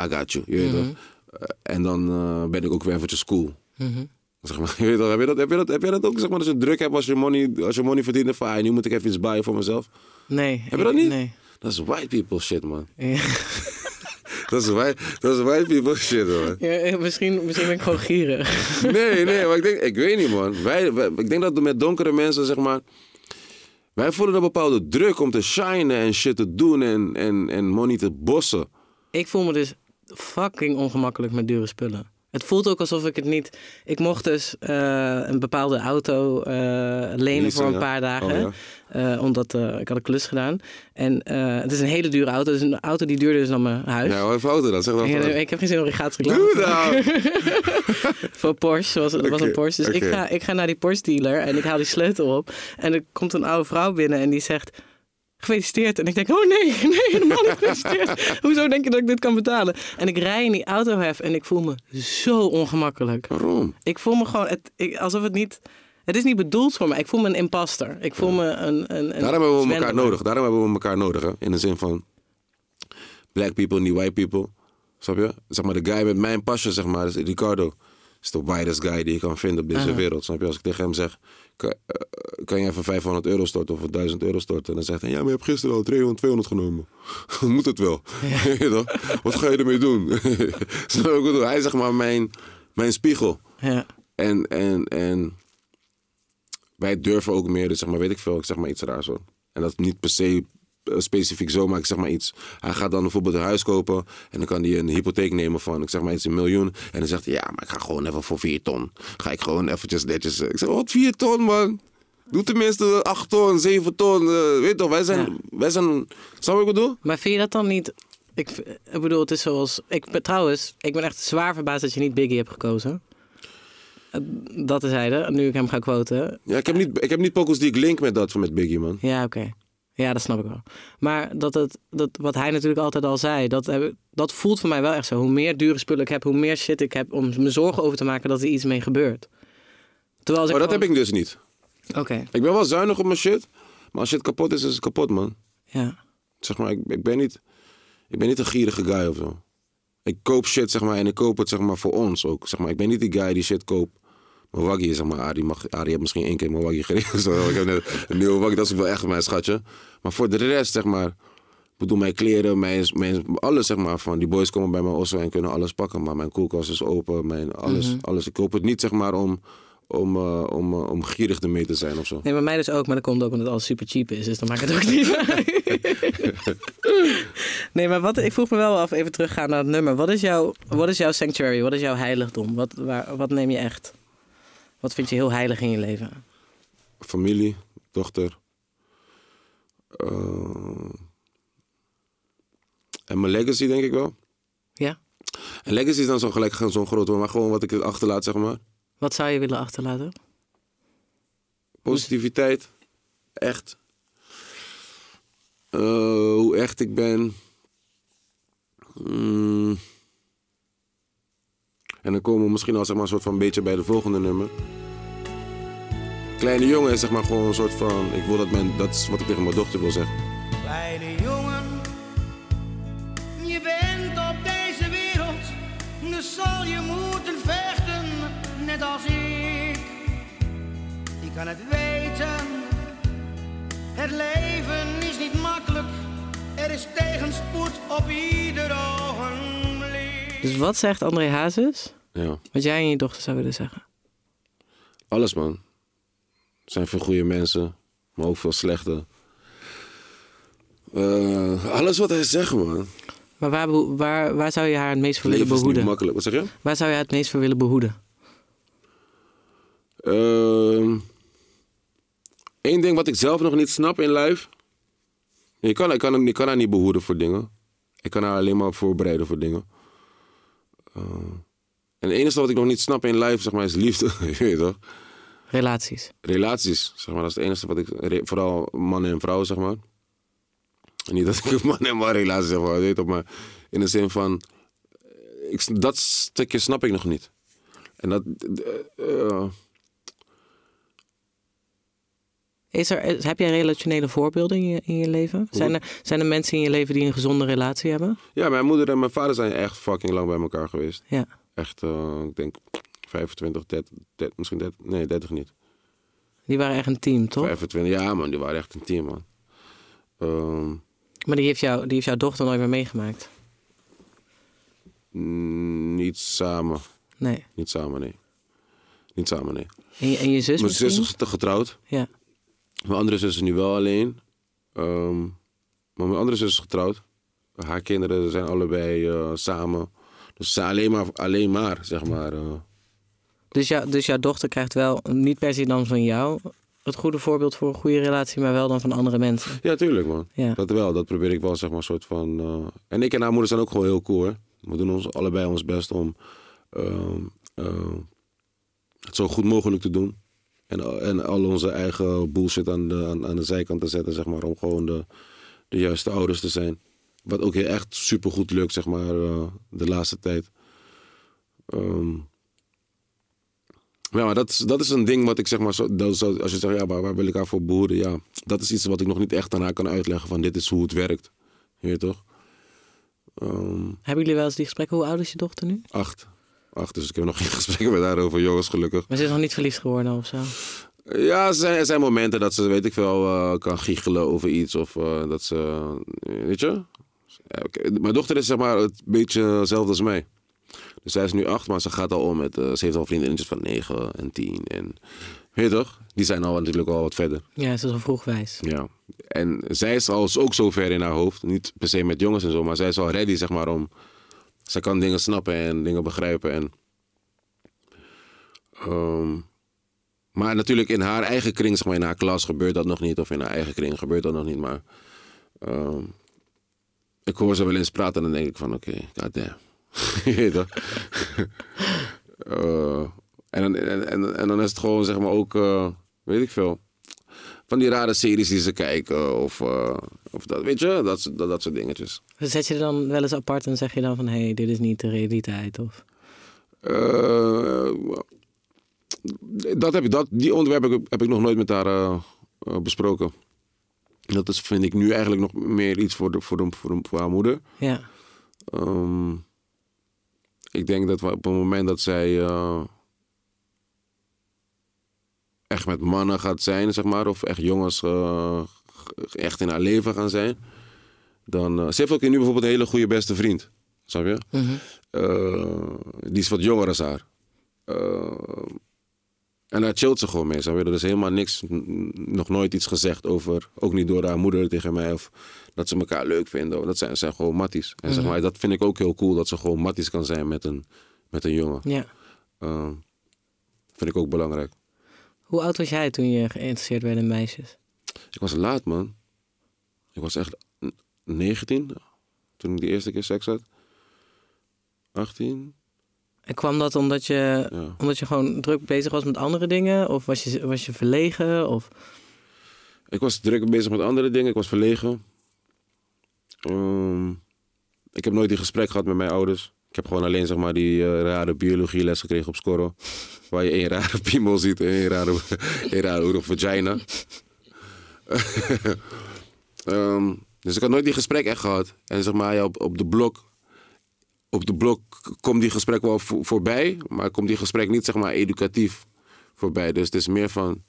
I got you. Je weet Mhm. Eh, en dan ben ik ook weer eventjes cool. Mhm. Zeg maar, je weet toch, heb, je dat, heb, je dat, heb je dat ook? Zeg maar, als je druk hebt, als je money, als je money verdient, van, ah, nu moet ik even iets buyen voor mezelf. Nee. Heb je dat niet? Nee. Dat is white people shit, man. Ja. Dat is white, dat is white people shit, man. Ja, misschien, misschien ben ik gewoon gierig. Nee, nee, maar ik denk, ik weet niet, man. Wij, wij- ik denk dat met donkere mensen, zeg maar. Wij voelen een bepaalde druk om te shinen en shit te doen en, en, en money te bossen. Ik voel me dus fucking ongemakkelijk met dure spullen. Het voelt ook alsof ik het niet... Ik mocht dus eh, een bepaalde auto eh, lenen voor een ja. paar dagen. Oh, ja. Eh, omdat ik had een klus gedaan. En het is een hele dure auto. Het is een auto die duurder is dan mijn huis. Ja, wat fouten dan? Zeg dat Ja, ik heb geen zin om gratis reclame Doe nou! Voor Porsche, was, het was een Porsche. Dus ik, ga, ik ga naar die Porsche dealer en ik haal die sleutel op. En er komt een oude vrouw binnen en die zegt... Gefeliciteerd. En ik denk, oh nee, nee, helemaal niet gefeliciteerd. Hoezo denk je dat ik dit kan betalen? En ik rij in die autohef en ik voel me zo ongemakkelijk. Waarom? Ik voel me gewoon, het, ik, alsof het niet... Het is niet bedoeld voor mij. Ik voel me een imposter. Ik voel me een... een, een Daarom hebben we elkaar nodig. Daarom hebben we elkaar nodig. Hè? In de zin van black people en die white people. Snap je? Zeg maar, de guy met mijn pasje, zeg maar, is Ricardo. Is de whitest guy die je kan vinden op deze wereld. Snap je? Als ik tegen hem zeg, kan, kan je even 500 euro storten of 1000 euro storten? En dan zegt hij, ja, maar je hebt gisteren al 300, 200 genomen. Moet het wel. Weet je toch? Wat ga je ermee doen? Hij is zeg maar mijn, mijn spiegel. Ja. En, en, en wij durven ook meer, dus zeg maar, weet ik veel, ik zeg maar iets raars hoor. En dat is niet per se specifiek zo, maar ik zeg maar iets. Hij gaat dan bijvoorbeeld een huis kopen en dan kan hij een hypotheek nemen van, ik zeg maar iets, een miljoen. En dan zegt hij, ja, maar ik ga gewoon even voor vier ton. Ga ik gewoon eventjes netjes. eh, Ik zeg, wat vier ton man? Doe tenminste acht ton, zeven ton. eh, weet toch, wij zijn, Ja. wij zijn, snap ik bedoel? Maar vind je dat dan niet... Ik, ik bedoel, het is zoals... Ik, trouwens, ik ben echt zwaar verbaasd dat je niet Biggie hebt gekozen. Eh, Dat is hij, nu ik hem ga quoten. Ja, ik heb niet, ik heb niet pokus die ik link met dat van met Biggie man. Ja, oké. Ja, dat snap ik wel. Maar dat het, dat, wat hij natuurlijk altijd al zei, dat, dat voelt voor mij wel echt zo. Hoe meer dure spullen ik heb, hoe meer shit ik heb om me zorgen over te maken dat er iets mee gebeurt. Terwijl Maar Oh, dat heb ik dus niet. Oké, Ik ben wel zuinig op mijn shit, maar als shit kapot is, is het kapot man. ja. Zeg maar, ik, ik, ben niet, ik ben niet een gierige guy of zo. Ik koop shit, zeg maar, en ik koop het zeg maar, voor ons ook. Zeg maar, ik ben niet die guy die shit koopt. Mijn waggie, zeg maar, Arie, mag, Arie heeft misschien één keer mijn waggie gereden. Zo, ik heb net een nieuwe waggie, dat is wel echt mijn schatje. Maar voor de rest, zeg maar, ik bedoel, mijn kleren, mijn, mijn, alles, zeg maar, van die boys komen bij mij Osso en kunnen alles pakken. Maar mijn koelkast is open, mijn, alles, alles. Ik koop het niet, zeg maar, om, om, eh, om, eh, om gierig ermee te zijn of zo. Nee, bij mij dus ook, maar dat komt ook omdat alles super cheap is. Dus dan maakt het ook niet uit. nee, maar wat, ik vroeg me wel af, even teruggaan naar het nummer. Wat is jouw, wat is jouw sanctuary? Wat is jouw heiligdom? Wat, waar, wat neem je echt? Wat vind je heel heilig in je leven? familie, dochter. Eh, en mijn legacy, denk ik wel. Ja? En legacy is dan zo gelijk zo'n groot woord, maar gewoon wat ik achterlaat, zeg maar. Wat zou je willen achterlaten? Positiviteit. Echt. Eh, hoe echt ik ben. Mm. En dan komen we misschien al zeg maar, een soort van beetje bij de volgende nummer. Kleine jongen is zeg maar gewoon een soort van. Ik wil dat mijn. Dat is wat ik tegen mijn dochter wil zeggen. Kleine jongen, je bent op deze wereld, dus zal je moeten vechten, net als ik. Je kan het weten, het leven is niet makkelijk, er is tegenspoed op ieder ogenblik. Dus wat zegt André Hazes? Ja. Wat jij en je dochter zou willen zeggen? Alles, man. Er zijn veel goede mensen, maar ook veel slechte. Eh, alles wat hij zegt, man. Maar waar, waar, waar zou je haar het meest voor willen Leven is niet behoeden? makkelijk. Wat zeg je? Waar zou je haar het meest voor willen behoeden? Eén Ehm, ding wat ik zelf nog niet snap in live. Je kan, ik, kan, ik kan haar niet behoeden voor dingen. Ik kan haar alleen maar voorbereiden voor dingen. Eh, en het enige wat ik nog niet snap in live, zeg maar, is liefde. Je weet toch? Relaties. relaties, zeg maar. Dat is het enige wat ik... Vooral mannen en vrouwen, zeg maar. En niet dat ik man en man relatie zeg maar, weet je, maar in de zin van... eh, Ik, dat stukje snap ik nog niet. En dat... eh, Is er, is- heb jij relationele voorbeelden in je, in je leven? Zijn er, zijn er mensen in je leven die een gezonde relatie hebben? Ja, mijn moeder en mijn vader zijn echt fucking lang bij elkaar geweest. Ja. Echt, eh, ik denk 25, 30, 30, misschien 30, nee 30 niet. Die waren echt een team, toch? 25, ja man, die waren echt een team man. Ehm, Maar die heeft, jou, die heeft jouw dochter nooit meer meegemaakt? mm, niet samen, Nee. niet samen nee. Niet samen nee. En je, en je zus Mijn zus misschien? is te getrouwd. Ja. Mijn andere zus is nu wel alleen. Ehm, maar mijn andere zus is getrouwd. Haar kinderen zijn allebei eh, samen. Dus ze alleen maar, alleen maar zeg maar. eh, Dus, jou, dus jouw dochter krijgt wel, niet per se dan van jou, het goede voorbeeld voor een goede relatie, maar wel dan van andere mensen. Ja, tuurlijk man. Ja. Dat wel, dat probeer ik wel zeg maar soort van... eh, En ik en haar moeder zijn ook gewoon heel cool hè. We doen ons allebei ons best om ehm, eh, het zo goed mogelijk te doen. En, en al onze eigen bullshit aan de, aan, aan de zijkant te zetten, zeg maar. Om gewoon de, de juiste ouders te zijn. Wat ook heel echt super goed lukt, zeg maar, eh, de laatste tijd. Ja, maar dat is, dat is een ding wat ik zeg maar, zo, dat, zo- als je zegt, ja, waar, waar wil ik haar voor behoeden? Ja, dat is iets wat ik nog niet echt aan haar kan uitleggen van dit is hoe het werkt. Je weet toch? Ehm, Hebben jullie wel eens die gesprekken? Hoe oud is je dochter nu? acht. Acht, dus ik heb nog geen gesprekken met haar over jongens, gelukkig. Maar ze is nog niet verliefd geworden of zo? Ja, er zijn, er zijn momenten dat ze, weet ik veel, eh, kan giechelen over iets. Of eh, dat ze, eh, weet je? Ja. Mijn dochter is zeg maar het beetje hetzelfde als mij. Dus zij is nu acht, maar ze gaat al om met... ze heeft al vriendinnetjes van negen en tien. En, weet je toch? Die zijn al natuurlijk al wat verder. Ja, ze is al vroeg wijs. Ja. En zij is al ook zo ver in haar hoofd. Niet per se met jongens en zo, maar zij is al ready, zeg maar, om... Zij kan dingen snappen en dingen begrijpen. En, Ehm, maar natuurlijk in haar eigen kring, zeg maar, in haar klas gebeurt dat nog niet. Of in haar eigen kring gebeurt dat nog niet. Maar ehm, ik hoor ze wel eens praten en dan denk ik van, oké, goddamn. Weet toch? Eh, en, dan, en, en dan is het gewoon, zeg maar, ook, eh, weet ik veel van die rare series die ze kijken. Of, eh, of dat, weet je, dat, dat, dat soort dingetjes. Dus Zet je dan wel eens apart en zeg je dan van... hé, hey, dit is niet de realiteit? Of... Eh, dat heb ik, dat, die onderwerp heb ik, heb ik nog nooit met haar eh, besproken. Dat is, vind ik nu eigenlijk nog meer iets voor, de, voor, de, voor, de, voor haar moeder. Ja. Ehm, ik denk dat we op het moment dat zij echt met mannen gaat zijn, zeg maar, of echt jongens eh, echt in haar leven gaan zijn, dan. eh, ze heeft ook nu bijvoorbeeld een hele goede beste vriend. Snap je? Mhm. Eh, die is wat jonger als haar. En daar chillt ze gewoon mee. Snap je? Er is helemaal niks, nog nooit iets gezegd over. Ook niet door haar moeder tegen mij. Of dat ze elkaar leuk vinden. Dat zijn, zijn gewoon matties. En zeg maar, dat vind ik ook heel cool. Dat ze gewoon matties kan zijn met een, met een jongen. ja. Vind ik ook belangrijk. Hoe oud was jij toen je geïnteresseerd werd in meisjes? Ik was laat, man. Ik was echt n- 19 toen ik de eerste keer seks had. 18. En kwam dat omdat je, Ja. omdat je gewoon druk bezig was met andere dingen? Of was je, was je verlegen? Of... Ik was druk bezig met andere dingen. Ik was verlegen. Ehm, ik heb nooit die gesprek gehad met mijn ouders. Ik heb gewoon alleen zeg maar, die eh, rare biologieles gekregen op Scorro. Waar je één rare piemel ziet en één rare, één rare vagina. Ehm, dus ik had nooit die gesprek echt gehad. En zeg maar, op, op de blok... Op de blok komt die gesprek wel vo- voorbij. Maar komt die gesprek niet zeg maar educatief voorbij. Dus het is meer van...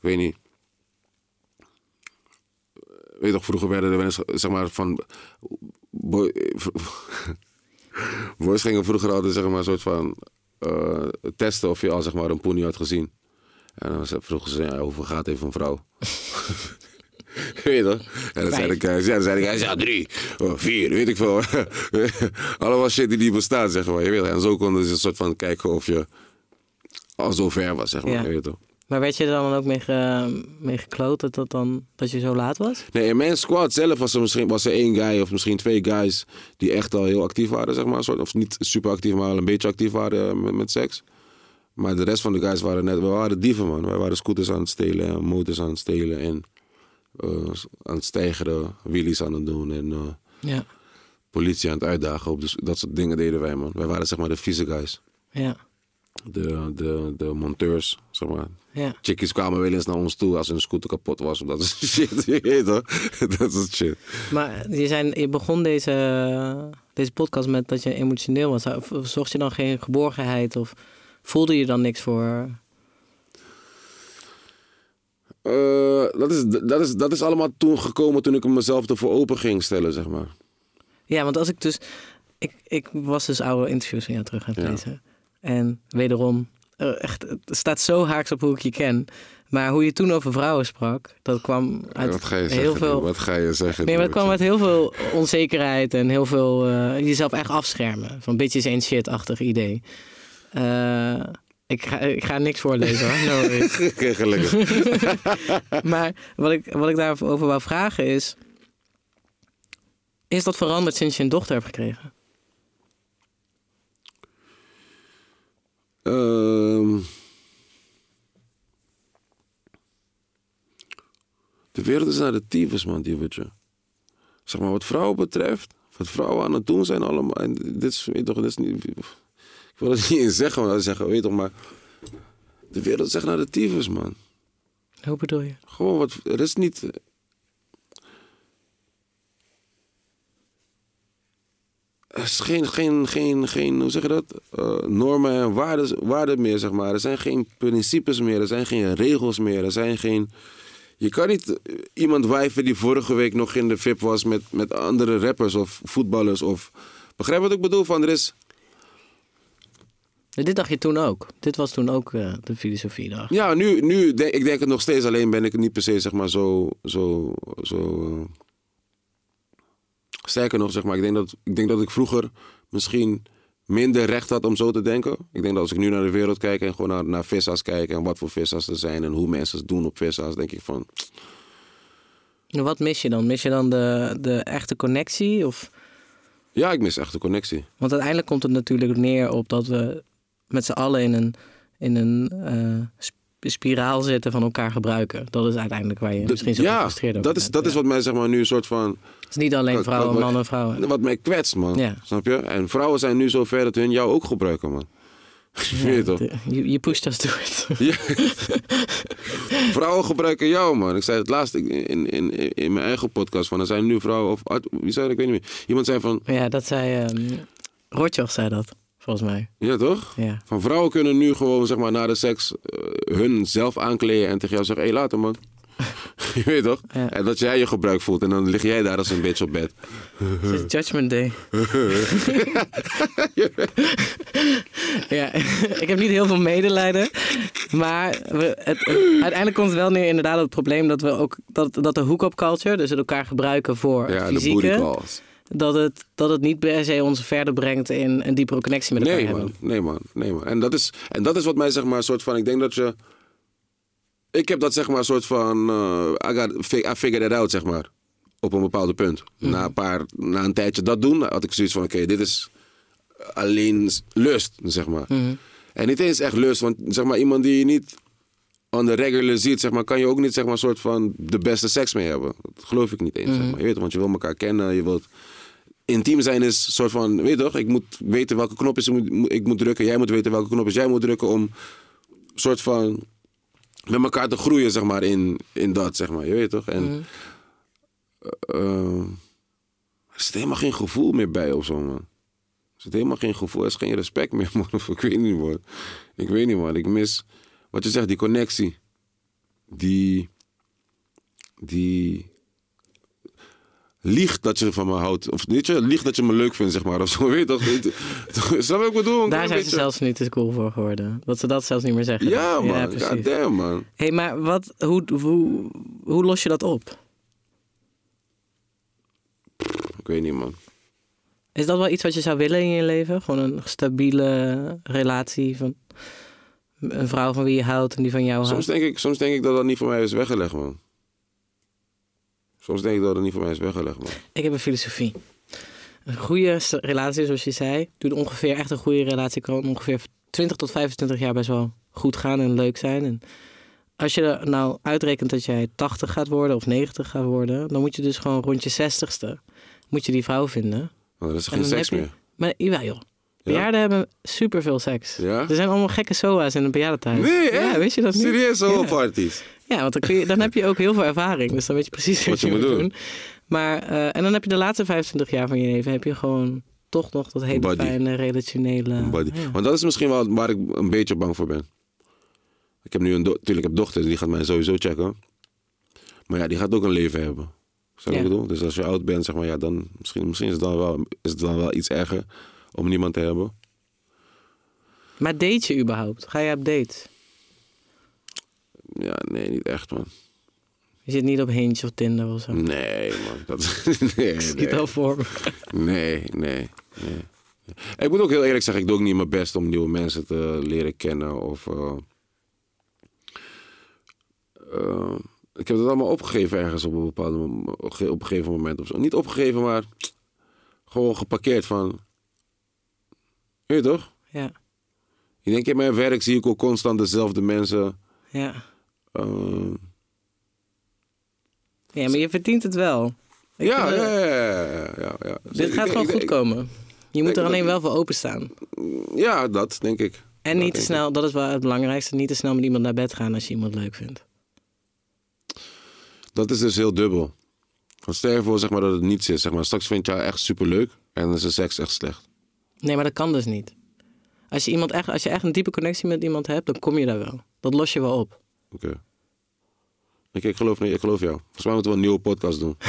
Weet niet weet toch, vroeger werden er wel zeg maar, van... boys gingen vroeger altijd, zeg maar, een soort van... eh, testen of je al, zeg maar, een poenie had gezien. En dan vroegen ze, ja, hoeveel gaat even een vrouw? weet je toch? En dan zei de guys, ja, dan zei guys, ja, drie, oh, vier, weet ik veel. Allemaal shit die niet bestaat, zeg maar. Je weet, en zo konden ze een soort van kijken of je al zo ver was, zeg maar. Ja. Weet je toch? Maar werd je er dan ook mee, ge, mee gekloot dat, dat, dan, dat je zo laat was? Nee, in mijn squad zelf was er misschien was er één guy of misschien twee guys die echt al heel actief waren, zeg maar. Soort, of niet super actief, maar wel een beetje actief waren eh, met, met seks. Maar de rest van de guys waren net, we waren dieven, man. Wij waren scooters aan het stelen, en motors aan het stelen en eh, aan het stijgeren, wheelies aan het doen en eh, Ja. politie aan het uitdagen. Op de, dat soort dingen deden wij, man. Wij waren zeg maar de vieze guys. Ja. de, de, de monteurs, zeg maar. Ja. Chickies kwamen wel eens naar ons toe als hun scooter kapot was. Omdat ze shit, je weet toch? Dat is shit. Maar je, zijn, je begon deze, deze podcast met dat je emotioneel was. Zocht je dan geen geborgenheid of voelde je dan niks voor? Eh, dat, is, dat, is, dat is allemaal toen gekomen toen ik mezelf ervoor open ging stellen, zeg maar. Ja, want als ik dus... Ik, ik was dus oude interviews van jou terug aan het Ja. lezen. En wederom, echt, het staat zo haaks op hoe ik je ken. Maar hoe je toen over vrouwen sprak, dat kwam uit Wat ga je heel zeggen? veel... Wat ga je zeggen? Nee, maar het kwam uit heel veel onzekerheid en heel veel eh, jezelf echt afschermen. Van bitches ain't shit-achtig idee. Eh, ik, ga, ik ga niks voorlezen hoor. No gelukkig. maar wat ik, wat ik daarover wou vragen is... Is dat veranderd sinds je een dochter hebt gekregen? Ehm. de wereld is naar de tyfus, man, dievertje. Zeg maar, wat vrouwen betreft, wat vrouwen aan het doen zijn allemaal. En dit is, weet je toch, dit is niet. Ik wil het niet eens zeggen, maar zeggen, weet je toch, maar. De wereld is echt naar de tyfus, man. Hoe bedoel je? Gewoon wat. Er is niet. Is geen, geen, geen, geen hoe zeg je dat? Eh, normen en waarden, waarden meer, zeg maar. Er zijn geen principes meer, er zijn geen regels meer, er zijn geen. Je kan niet eh, iemand wijven die vorige week nog in de VIP was met, met andere rappers of voetballers of. Begrijp wat ik bedoel? Van er is. Dit dacht je toen ook. Dit was toen ook eh, de filosofie dag. Ja, nu, nu denk ik denk het nog steeds, alleen ben ik niet per se zeg maar zo. zo, zo eh, Sterker nog, zeg maar, ik denk, dat, ik denk dat ik vroeger misschien minder recht had om zo te denken. Ik denk dat als ik nu naar de wereld kijk en gewoon naar, naar vissa's kijk en wat voor vissa's er zijn en hoe mensen het doen op vissa's, denk ik van. Wat mis je dan? Mis je dan de, de echte connectie? Of... Ja, ik mis echt de connectie. Want uiteindelijk komt het natuurlijk neer op dat we met z'n allen in een, in een eh, spiraal zitten van elkaar gebruiken. Dat is uiteindelijk waar je misschien zo ja, gefrustreerd over dat is, bent. dat Ja. is wat mij zeg maar nu een soort van. Het is niet alleen vrouwen, wat- mannen, vrouwen. Wat mij kwetst, man. Ja. Snap je? En vrouwen zijn nu zo ver dat hun jou ook gebruiken, man. Je weet toch? Je, je pusht us to it. Ja. vrouwen gebruiken jou, man. Ik zei het laatst in, in, in, mijn eigen podcast. Van, er zijn nu vrouwen... Of, wie zei dat? Ik weet niet meer. Iemand zei van... ja, dat zei... ehm Rotjoch zei dat, volgens mij. Ja, toch? Ja. Van vrouwen kunnen nu gewoon, zeg maar, na de seks... eh, hun zelf aankleden en tegen jou zeggen... Hé, hey, later, man. je weet toch? Ja. En dat jij je gebruikt voelt. En dan lig jij daar als een bitch op bed. Het is Judgment Day. ja, ik heb niet heel veel medelijden. Maar we, het, uiteindelijk komt het wel neer inderdaad op het probleem dat we ook dat, dat de hook-up culture, dus het elkaar gebruiken voor Ja, de fysieke, calls. Dat het, dat het niet per se ons verder brengt in een diepere connectie met elkaar Nee hebben. man, nee man, nee man. En dat is, en dat is wat mij zeg maar een soort van, ik denk dat je, ik heb dat zeg maar een soort van, eh I, got, I figured it out zeg maar, op een bepaald punt. Na, een paar, na een tijdje dat doen, had ik zoiets van, oké, dit is alleen lust, zeg maar. En niet eens echt lust, want zeg maar iemand die je niet on the regular ziet, zeg maar, kan je ook niet zeg maar een soort van de beste seks mee hebben. Dat geloof ik niet eens, zeg maar. Je weet, want je wil elkaar kennen, je wilt intiem zijn is een soort van, weet je toch, ik moet weten welke knopjes ik moet, ik moet drukken. Jij moet weten welke knopjes jij moet drukken om een soort van met elkaar te groeien, zeg maar, in, in dat, zeg maar. Je weet toch? En eh, er zit helemaal geen gevoel meer bij of zo, man. Er zit helemaal geen gevoel, er is geen respect meer, man. Of ik weet niet, man. Ik weet niet, man. Ik mis, wat je zegt, die connectie. Die, die liegt dat je van me houdt. Of weet je, liegt dat je me leuk vindt, zeg maar. Of zo, weet toch? Je- Snap ik bedoel? Daar zijn ze zelfs niet te cool voor geworden. Dat ze dat zelfs niet meer zeggen. Ja, man. Ja, precies. damn, man. hey, maar wat, hoe, hoe, hoe los je dat op? Ik weet niet, man. Is dat wel iets wat je zou willen in je leven? Gewoon een stabiele relatie van een vrouw van wie je houdt en die van jou Soms houdt? denk, ik, soms denk ik dat dat niet voor mij is weggelegd, man. Soms denk ik dat dat niet voor mij is weggelegd, man. Ik heb een filosofie. Een goede relatie, zoals je zei, doet ongeveer echt een goede relatie kan ongeveer 20 tot 25 jaar best wel goed gaan en leuk zijn. En als je er nou uitrekent dat jij 80 gaat worden of 90 gaat worden, dan moet je dus gewoon rond je 60ste moet je die vrouw vinden. Want er is En geen seks je- meer. Maar jawel joh. Bejaarden hebben superveel seks. Ja? Er zijn allemaal gekke SOA's in een bejaardentehuis. Nee, hè? Ja, weet je dat niet? Serieus, Ja. homoparties? Ja, want dan, kun je, dan heb je ook heel veel ervaring. Dus dan weet je precies wat, je moet doen. Maar, eh, en dan heb je de laatste 25 jaar van je leven... heb je gewoon toch nog dat hele Body. fijne, relationele... Body. Ja. Want dat is misschien wel waar ik een beetje bang voor ben. Ik heb nu een do- ik heb dochters, die gaat mij sowieso checken. Maar ja, die gaat ook een leven hebben. Zo Ja. ik bedoel? Dus als je oud bent, zeg maar, ja, dan misschien, misschien is, het dan wel, is het dan wel iets erger om niemand te hebben. Maar date je überhaupt? Ga je op date? Ja, nee, niet echt, man. Je zit niet op Hinge of Tinder of zo. Nee, man. Dat, nee, Ik zie het al voor me. Nee, nee, nee. Ik moet ook heel eerlijk zeggen, ik doe ook niet mijn best om nieuwe mensen te leren kennen. Of, eh, eh, ik heb het allemaal opgegeven ergens op een bepaald op een gegeven moment of zo. Niet opgegeven, maar gewoon geparkeerd van. Weet je toch? Ja, Ik denk in mijn werk zie ik ook constant dezelfde mensen. ja. Eh, Ja, maar je verdient het wel. Ik ja, vind, ja, eh, ja, ja, ja. Dus Dit gaat denk- gewoon goed denk- komen. Je moet er dat- alleen wel voor openstaan. Ja, dat denk ik. En Dat niet te snel, dat is wel het belangrijkste, niet te snel met iemand naar bed gaan als je iemand leuk vindt. Dat is dus heel dubbel. Want stel je voor zeg maar, dat het niets is. Zeg maar. Straks vind je haar echt superleuk en dan is de seks echt slecht. Nee, maar dat kan dus niet. Als je, iemand echt, als je echt een diepe connectie met iemand hebt, dan kom je daar wel. Dat los je wel op. Oké. Ik, ik, geloof, ik geloof jou. Volgens mij moeten we een nieuwe podcast doen.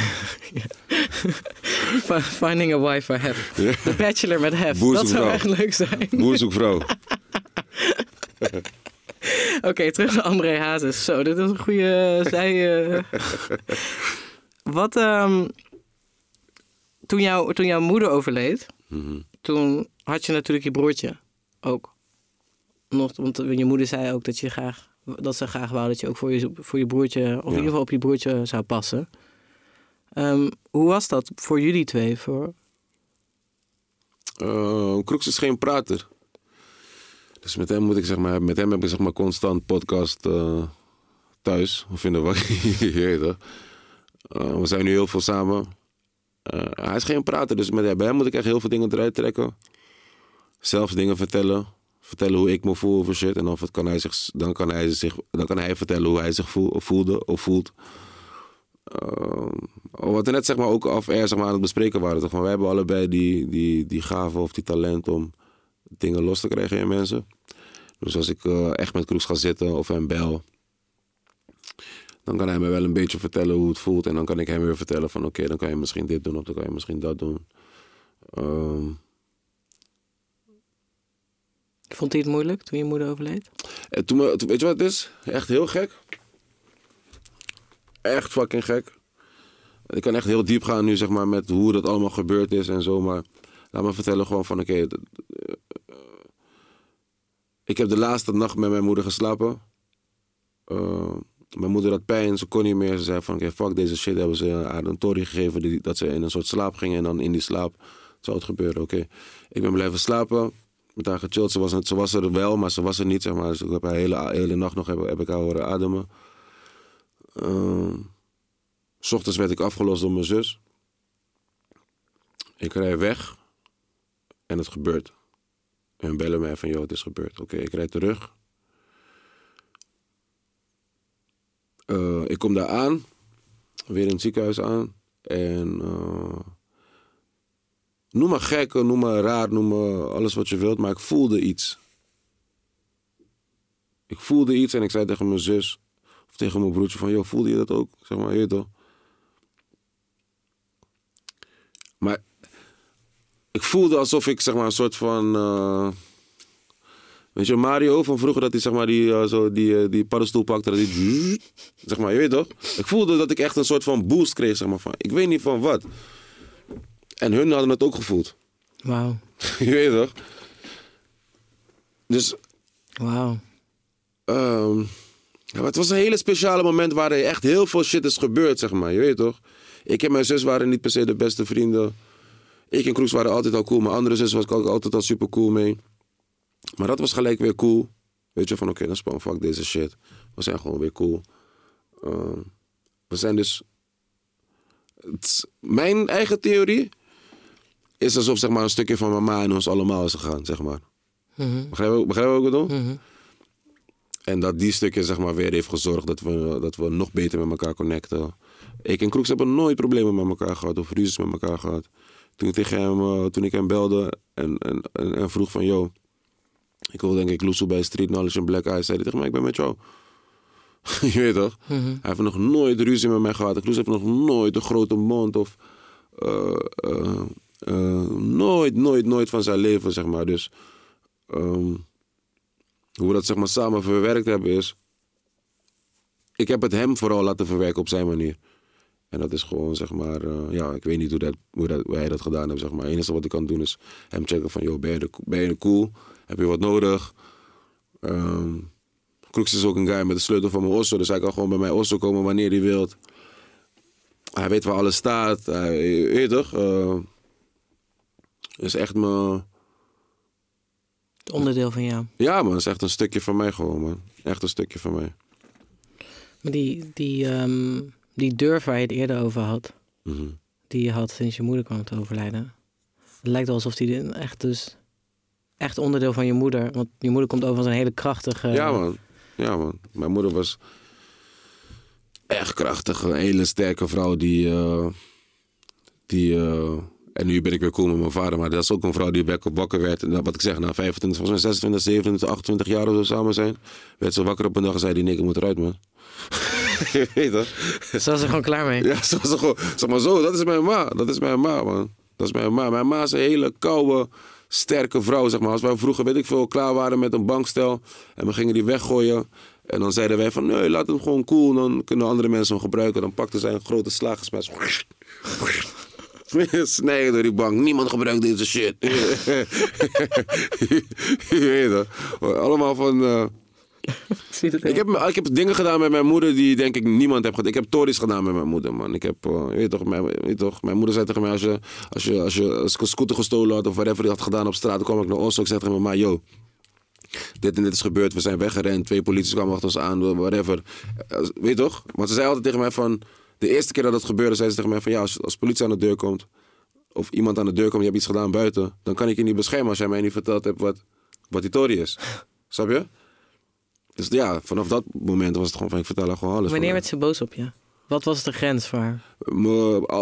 Fi- Finding a wife for hef. The Bachelor met hef. Boer Dat zou echt leuk zijn. Boer zoekt vrouw. Oké, terug naar André Hazes. Zo, dit is een goede zij. eh. Wat, ehm, toen, jou, toen jouw moeder overleed, Mhm. toen had je natuurlijk je broertje ook. Nog, want je moeder zei ook dat, je graag, dat ze graag wou dat je ook voor je, voor je broertje, of in ieder geval op je broertje zou passen. Ehm, hoe was dat voor jullie twee? Voor... Eh, Kroeks is geen prater. Dus met hem moet ik zeg maar, met hem heb ik zeg maar constant podcast eh, thuis. Of in de toch? Eh, we zijn nu heel veel samen. Eh, hij is geen prater, dus met, bij hem moet ik echt heel veel dingen eruit trekken. Zelfs dingen vertellen. Vertellen hoe ik me voel over shit. En dan kan hij, zich, dan kan hij, zich, dan kan hij vertellen hoe hij zich voel, voelde of voelt. Eh, wat we net zeg maar ook af air zeg maar, aan het bespreken waren. Toch? Van, wij hebben allebei die, die, die gave of die talent om dingen los te krijgen in mensen. Dus als ik eh, echt met Kroes ga zitten of hem bel, dan kan hij me wel een beetje vertellen hoe het voelt. En dan kan ik hem weer vertellen van oké, dan kan je misschien dit doen of dan kan je misschien dat doen. Ehm, Vond hij het moeilijk toen je moeder overleed? en toen, we- toen- weet je wat het is? Echt heel gek. Echt fucking gek. Ik kan echt heel diep gaan nu, zeg maar, met hoe dat allemaal gebeurd is en zo. Maar laat me vertellen gewoon van, oké... eh, ik heb de laatste nacht met mijn moeder geslapen. Eh, mijn moeder had pijn, ze kon niet meer. Ze zei van, oké, fuck deze shit. Hebben ze haar een tory gegeven die, dat ze in een soort slaap ging. En dan in die slaap zou het gebeuren, oké. Ik ben blijven slapen met haar. Ze was, ze was er wel, maar ze was er niet, zeg maar. Dus ik heb haar hele, hele nacht nog heb, heb ik haar horen ademen. Ehm, s ochtends werd ik afgelost door mijn zus. Ik rij weg en het gebeurt. En bellen mij van, joh, het is gebeurd. Oké, ik rijd terug. Eh, ik kom daar aan, weer in het ziekenhuis aan. En eh, noem maar gek, noem maar raar, noem maar alles wat je wilt, maar ik voelde iets. Ik voelde iets en ik zei tegen mijn zus of tegen mijn broertje van, joh, voelde je dat ook? Zeg maar, je toch? Maar ik voelde alsof ik zeg maar een soort van, eh, weet je, Mario van vroeger dat hij zeg maar die, eh, zo, die, eh, die paddenstoel pakte, dat zeg maar, je weet toch? Ik voelde dat ik echt een soort van boost kreeg, zeg maar, van, ik weet niet van wat. En hun hadden het ook gevoeld. Wauw. je weet toch? Dus Wauw. Ehm, ja, het was een hele speciale moment waar er echt heel veel shit is gebeurd, zeg maar. Je weet toch? Ik en mijn zus waren niet per se de beste vrienden. Ik en Kroes waren altijd al cool. Mijn andere zus was ik ook altijd al super cool mee. Maar dat was gelijk weer cool. Weet je, van oké, dan span fuck deze shit. We zijn gewoon weer cool. Ehm, we zijn dus... het mijn eigen theorie is alsof zeg maar, een stukje van mama in ons allemaal is gegaan, zeg maar. Begrijp je begrijp wat ik bedoel? En dat die stukje zeg maar, weer heeft gezorgd dat we, dat we nog beter met elkaar connecten. Ik en Kroeks hebben nooit problemen met elkaar gehad of ruzies met elkaar gehad. Toen ik, tegen hem, eh, toen ik hem belde en, en, en, en vroeg van... Yo, ik wil denk ik Loesoe bij Street Knowledge en Black Eyes. Zei hij tegen mij, ik ben met jou. je weet toch? Hij heeft nog nooit ruzie met mij gehad. Kloes heeft nog nooit een grote mond of... eh, eh, eh, nooit, nooit, nooit van zijn leven, zeg maar. Dus ehm, hoe we dat zeg maar samen verwerkt hebben is... Ik heb het hem vooral laten verwerken op zijn manier. En dat is gewoon, zeg maar, eh, ja, ik weet niet hoe, dat, hoe, dat, hoe hij dat gedaan heeft, zeg maar. Het enige wat ik kan doen is hem checken van, joh, ben je, de, ben je cool? Heb je wat nodig? Ehm Kroeks is ook een guy met de sleutel van mijn osso, dus hij kan gewoon bij mij osso komen wanneer hij wilt. Hij weet waar alles staat, hij, weet toch? Is echt mijn, Het onderdeel van jou. ja man, is echt een stukje van mij gewoon, man. Echt een stukje van mij. Maar die, die, ehm, die durf waar je het eerder over had, Mhm. die je had sinds je moeder kwam te overlijden. Het lijkt wel alsof die echt dus echt onderdeel van je moeder. Want je moeder komt over als een hele krachtige. Ja, man. Ja, man. Mijn moeder was echt krachtig. Een hele sterke vrouw die... eh, die eh, en nu ben ik weer cool met mijn vader. Maar dat is ook een vrouw die wakker, wakker werd. En dat- wat ik zeg, na 25, volgens mij 26, 27, 28 jaar of zo samen zijn. Werd ze wakker op een dag en zei die, nee, ik moet eruit, man. Je weet toch? Ze was er gewoon klaar mee. Ja, zo, zo, zeg maar zo, dat is mijn ma. Dat is mijn ma, man. Dat is mijn ma. Mijn ma is een hele koude, sterke vrouw, zeg maar. Als wij vroeger, weet ik veel, klaar waren met een bankstel en we gingen die weggooien. En dan zeiden wij van, nee, laat hem gewoon cool. Dan kunnen andere mensen hem gebruiken. Dan pakten zij een grote slagersmes. Snijden door die bank. Niemand gebruikt deze shit. Je weet het. Allemaal van... eh, het ik heb, ik heb dingen gedaan met mijn moeder die denk ik niemand heeft gedaan. Ik heb tories gedaan met mijn moeder, man. Ik heb, eh, je weet toch, mijn, je weet toch, mijn moeder zei tegen mij, als, je, als, je, als, je, als ik een scooter gestolen had of whatever die had gedaan op straat, dan kwam ik naar Oslo. Ik zei tegen mijn ma, yo, dit en dit is gebeurd, we zijn weggerend, twee politie kwamen achter ons aan, whatever. Eh, Weet je toch? Want ze zei altijd tegen mij van, de eerste keer dat het gebeurde, zei ze tegen mij van, ja, als, als politie aan de deur komt, of iemand aan de deur komt, je hebt iets gedaan buiten, dan kan ik je niet beschermen als jij mij niet verteld hebt wat, wat die tory is. Snap je? Dus ja, vanaf dat moment was het gewoon van, ik vertel haar gewoon alles. Wanneer werd ze boos op je? Wat was de grens voor haar?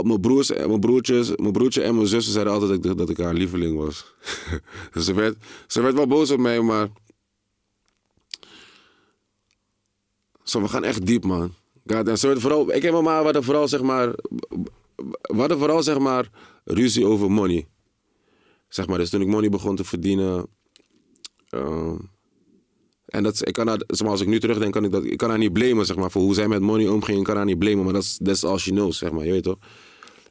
Mijn broers en mijn broertjes, mijn broertje en mijn zussen zeiden altijd dat ik, dat ik haar lieveling was. dus ze werd, ze werd wel boos op mij, maar... Zo, we gaan echt diep, man. God, en ze werd vooral, ik en mijn ma hadden vooral, zeg maar... We hadden vooral, zeg maar, ruzie over money. Zeg maar, dus toen ik money begon te verdienen... ehm, en dat, ik kan haar, zeg maar, als ik nu terugdenk, kan ik, dat, ik kan haar niet blamen, zeg maar, voor hoe zij met money omging. Ik kan haar niet blamen, maar dat is all she knows, zeg maar, je weet toch?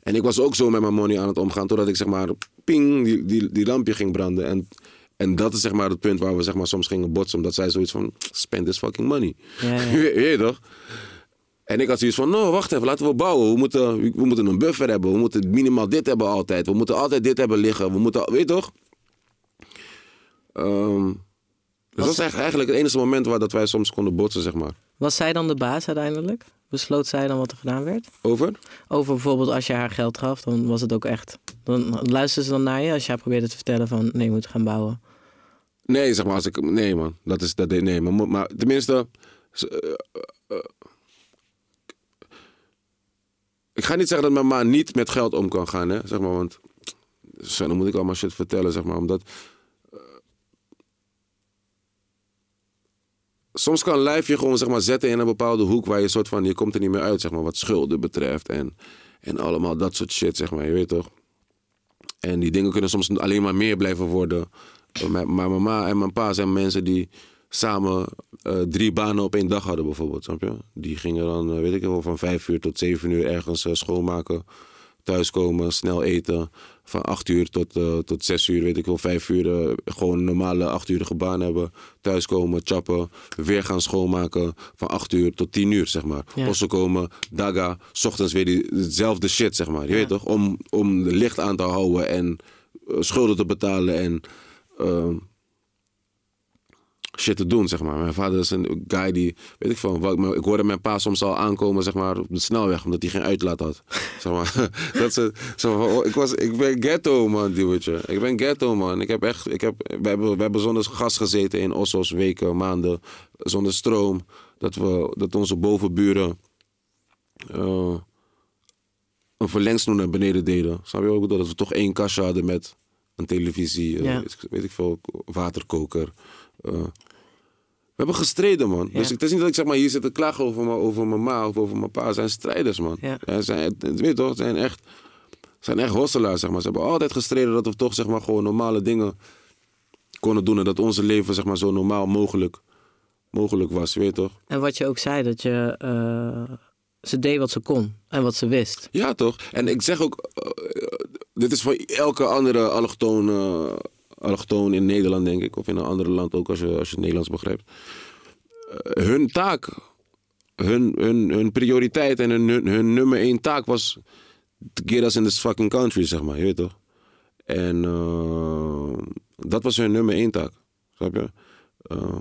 En ik was ook zo met mijn money aan het omgaan, totdat ik, zeg maar, ping, die, die, die lampje ging branden. En, en dat is, zeg maar, het punt waar we, zeg maar, soms gingen botsen, omdat zij zoiets van, spend this fucking money. Ja, ja. je, weet- je weet toch? En ik had zoiets van, no, wacht even, laten we bouwen. We moeten, we moeten een buffer hebben. We moeten minimaal dit hebben altijd. We moeten altijd dit hebben liggen. We moeten, weet je toch? Ehm, dus dat is echt- eigenlijk het enige moment waar dat wij soms konden botsen, zeg maar. Was zij dan de baas uiteindelijk? Besloot zij dan wat er gedaan werd? Over? Over bijvoorbeeld als je haar geld gaf, dan was het ook echt. Dan luisterde ze dan naar je als jij probeerde te vertellen van nee, je moet gaan bouwen. Nee, zeg maar, als ik... Nee, man. Dat is... Dat, nee, maar, maar tenminste... eh, eh, eh, ik ga niet zeggen dat mijn ma niet met geld om kan gaan, hè. Zeg maar, want... Dan moet ik allemaal shit vertellen, zeg maar. Omdat... eh, soms kan lijf je gewoon, zeg maar, zetten in een bepaalde hoek... waar je soort van... Je komt er niet meer uit, zeg maar, wat schulden betreft. En, en allemaal dat soort shit, zeg maar. Je weet toch? En die dingen kunnen soms alleen maar meer blijven worden. Maar mijn ma en mijn pa zijn mensen die samen eh, drie banen op één dag hadden, bijvoorbeeld. Snap je? Die gingen dan, eh, weet ik wel, van vijf uur tot zeven uur ergens eh, schoonmaken. Thuiskomen, snel eten. Van acht uur tot, tot zes uur, weet ik wel, vijf uur. gewoon een normale achtuurige baan hebben. Thuiskomen, chappen. Weer gaan schoonmaken. Van acht uur tot tien uur, zeg maar. Ja. Osso komen, daga. 's ochtends weer die, hetzelfde shit, zeg maar. Je weet toch? Om, om licht aan te houden en schulden te betalen en... ehm, shit te doen, zeg maar. Mijn vader is een guy die, weet ik van, wat, ik hoorde mijn pa soms al aankomen, zeg maar, op de snelweg, omdat hij geen uitlaat had. zeg maar, dat ze, zeg maar oh, ik, was, ik ben ghetto, man, duwtje. Ik ben ghetto, man. Ik heb echt, ik heb, we, hebben, we hebben zonder gas gezeten in Osso's weken, maanden, zonder stroom. Dat, we, dat onze bovenburen eh, een verlengsnoer naar beneden deden. Snap je ik bedoel? Dat we toch één kastje hadden met een televisie, eh, Ja. ik- weet ik veel, waterkoker. Eh. we hebben gestreden, man. Ja. Dus het is niet dat ik zeg maar hier zit te klagen over mijn, over mijn ma of over mijn pa. Het zijn strijders, man. Ja. Ja, zijn, weet je toch, zijn echt, zijn echt hosselaars, zeg maar. Ze hebben altijd gestreden dat we toch zeg maar gewoon normale dingen konden doen. En dat onze leven zeg maar zo normaal mogelijk, mogelijk was, weet je toch? En wat je ook zei, dat je... eh, ze deed wat ze kon en wat ze wist. Ja, toch? En ik zeg ook, eh, dit is voor elke andere allochtoon, eh, allochtoon in Nederland, denk ik, of in een ander land ook, als je, als je het Nederlands begrijpt. Eh, hun taak, hun, hun, hun prioriteit en hun, hun, nummer één taak was to get us in this fucking country, zeg maar, je weet toch? En eh, dat was hun nummer één taak, snap je? Eh,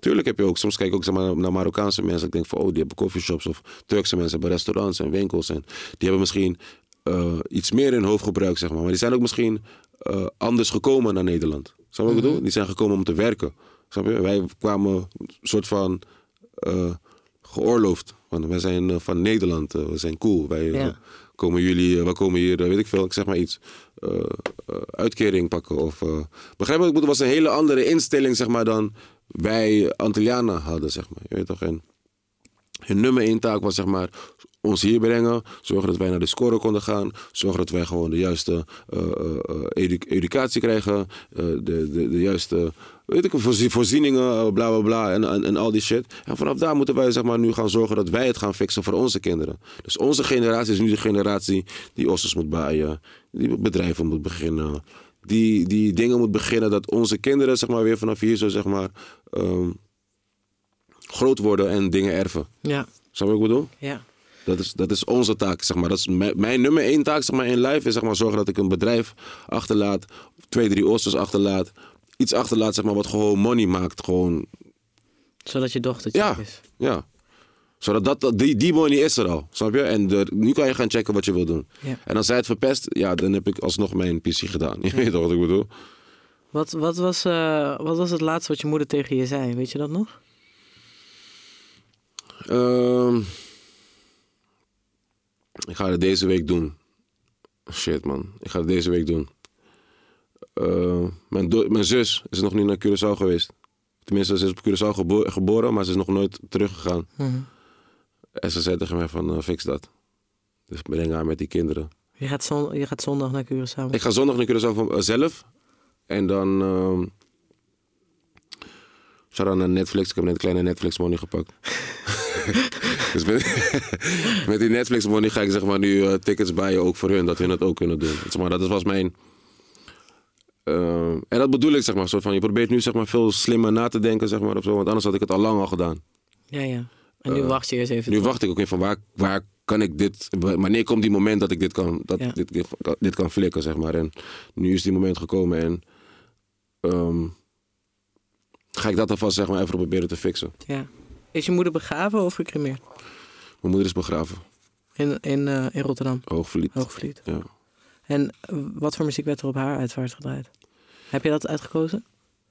Tuurlijk heb je ook, soms kijk ik ook zeg maar, naar Marokkaanse mensen. Ik denk van, oh, die hebben coffeeshops. Of Turkse mensen hebben restaurants en winkels. En die hebben misschien iets meer in hun hoofd gebruikt, zeg maar. Maar die zijn ook misschien eh, anders gekomen naar Nederland. Snap je wat ik bedoel? Die zijn gekomen om te werken. Snap je? Wij kwamen een soort van eh, geoorloofd. Want wij zijn eh, van Nederland. we zijn cool. Wij Ja. komen jullie, we komen hier, weet ik veel, ik zeg maar iets. uitkering pakken. Of, begrijp wat ik bedoel? Het was een hele andere instelling, zeg maar, dan wij Antillianen hadden, zeg maar. Je weet toch? En hun nummer één taak was, zeg maar, ons hier brengen. Zorgen dat wij naar de score konden gaan. Zorgen dat wij gewoon de juiste eh, eh, eh, edu- educatie krijgen. de, de, de juiste, weet ik, voorzie- voorzieningen, bla bla bla. En, en, en al die shit. En vanaf daar moeten wij, zeg maar, nu gaan zorgen dat wij het gaan fixen voor onze kinderen. Dus onze generatie is nu de generatie die ossers moet baaien. Die bedrijven moet beginnen. Die, die dingen moet beginnen dat onze kinderen, zeg maar, weer vanaf hier zo, zeg maar... ehm, groot worden en dingen erven. Ja, Snap je wat ik bedoel? ja. Dat is, dat is onze taak, zeg maar. Dat is mijn, mijn nummer één taak zeg maar, in life is zeg maar, zorgen dat ik een bedrijf achterlaat. Twee, drie oosters achterlaat. Iets achterlaat zeg maar, wat gewoon money maakt. Gewoon, Zodat je dochtertje ja, is. ja. Zodat dat, die, die money is er al, snap je? En de, nu kan je gaan checken wat je wil doen. Ja. En als zij het verpest, ja, dan heb ik alsnog mijn PC gedaan. Je weet toch wat ik bedoel? Wat, wat, was, eh, wat was het laatste wat je moeder tegen je zei? Weet je dat nog? Ehm, ik ga het deze week doen. Shit, man. Ik ga het deze week doen. Eh, mijn, mijn zus is nog niet naar Curaçao geweest. Tenminste, ze is op Curaçao gebo- geboren, maar ze is nog nooit teruggegaan. En ze zei tegen mij van, eh, fix dat. Dus breng haar met die kinderen. Je gaat, zon, je gaat zondag naar Curaçao. Ik ga zondag naar Curaçao van, eh, zelf. En dan... ehm shout-out naar Netflix. Ik heb net een kleine Netflix money gepakt. dus met, met die Netflix money ga ik zeg maar nu eh, tickets bijen ook voor hun. Dat hun het ook kunnen doen. Zeg maar, dat was mijn... eh, en dat bedoel ik zeg maar. Soort van, je probeert nu zeg maar veel slimmer na te denken zeg maar. Of zo, want anders had ik het al lang al gedaan. Ja, ja. En nu Eh, wacht je eerst even. Nu wacht ik ook weer van waar, waar kan ik dit... Wanneer komt die moment dat ik dit kan, dat, Ja. dit, dit, dit kan flikken, zeg maar. En nu is die moment gekomen en... ehm, ga ik dat alvast zeg maar even proberen te fixen. Ja. Is je moeder begraven of gecremeerd? Mijn moeder is begraven. In, in, eh, in Rotterdam, Hoogvliet. Hoogvliet. Ja. En wat voor muziek werd er op haar uitvaart gedraaid? Heb je dat uitgekozen?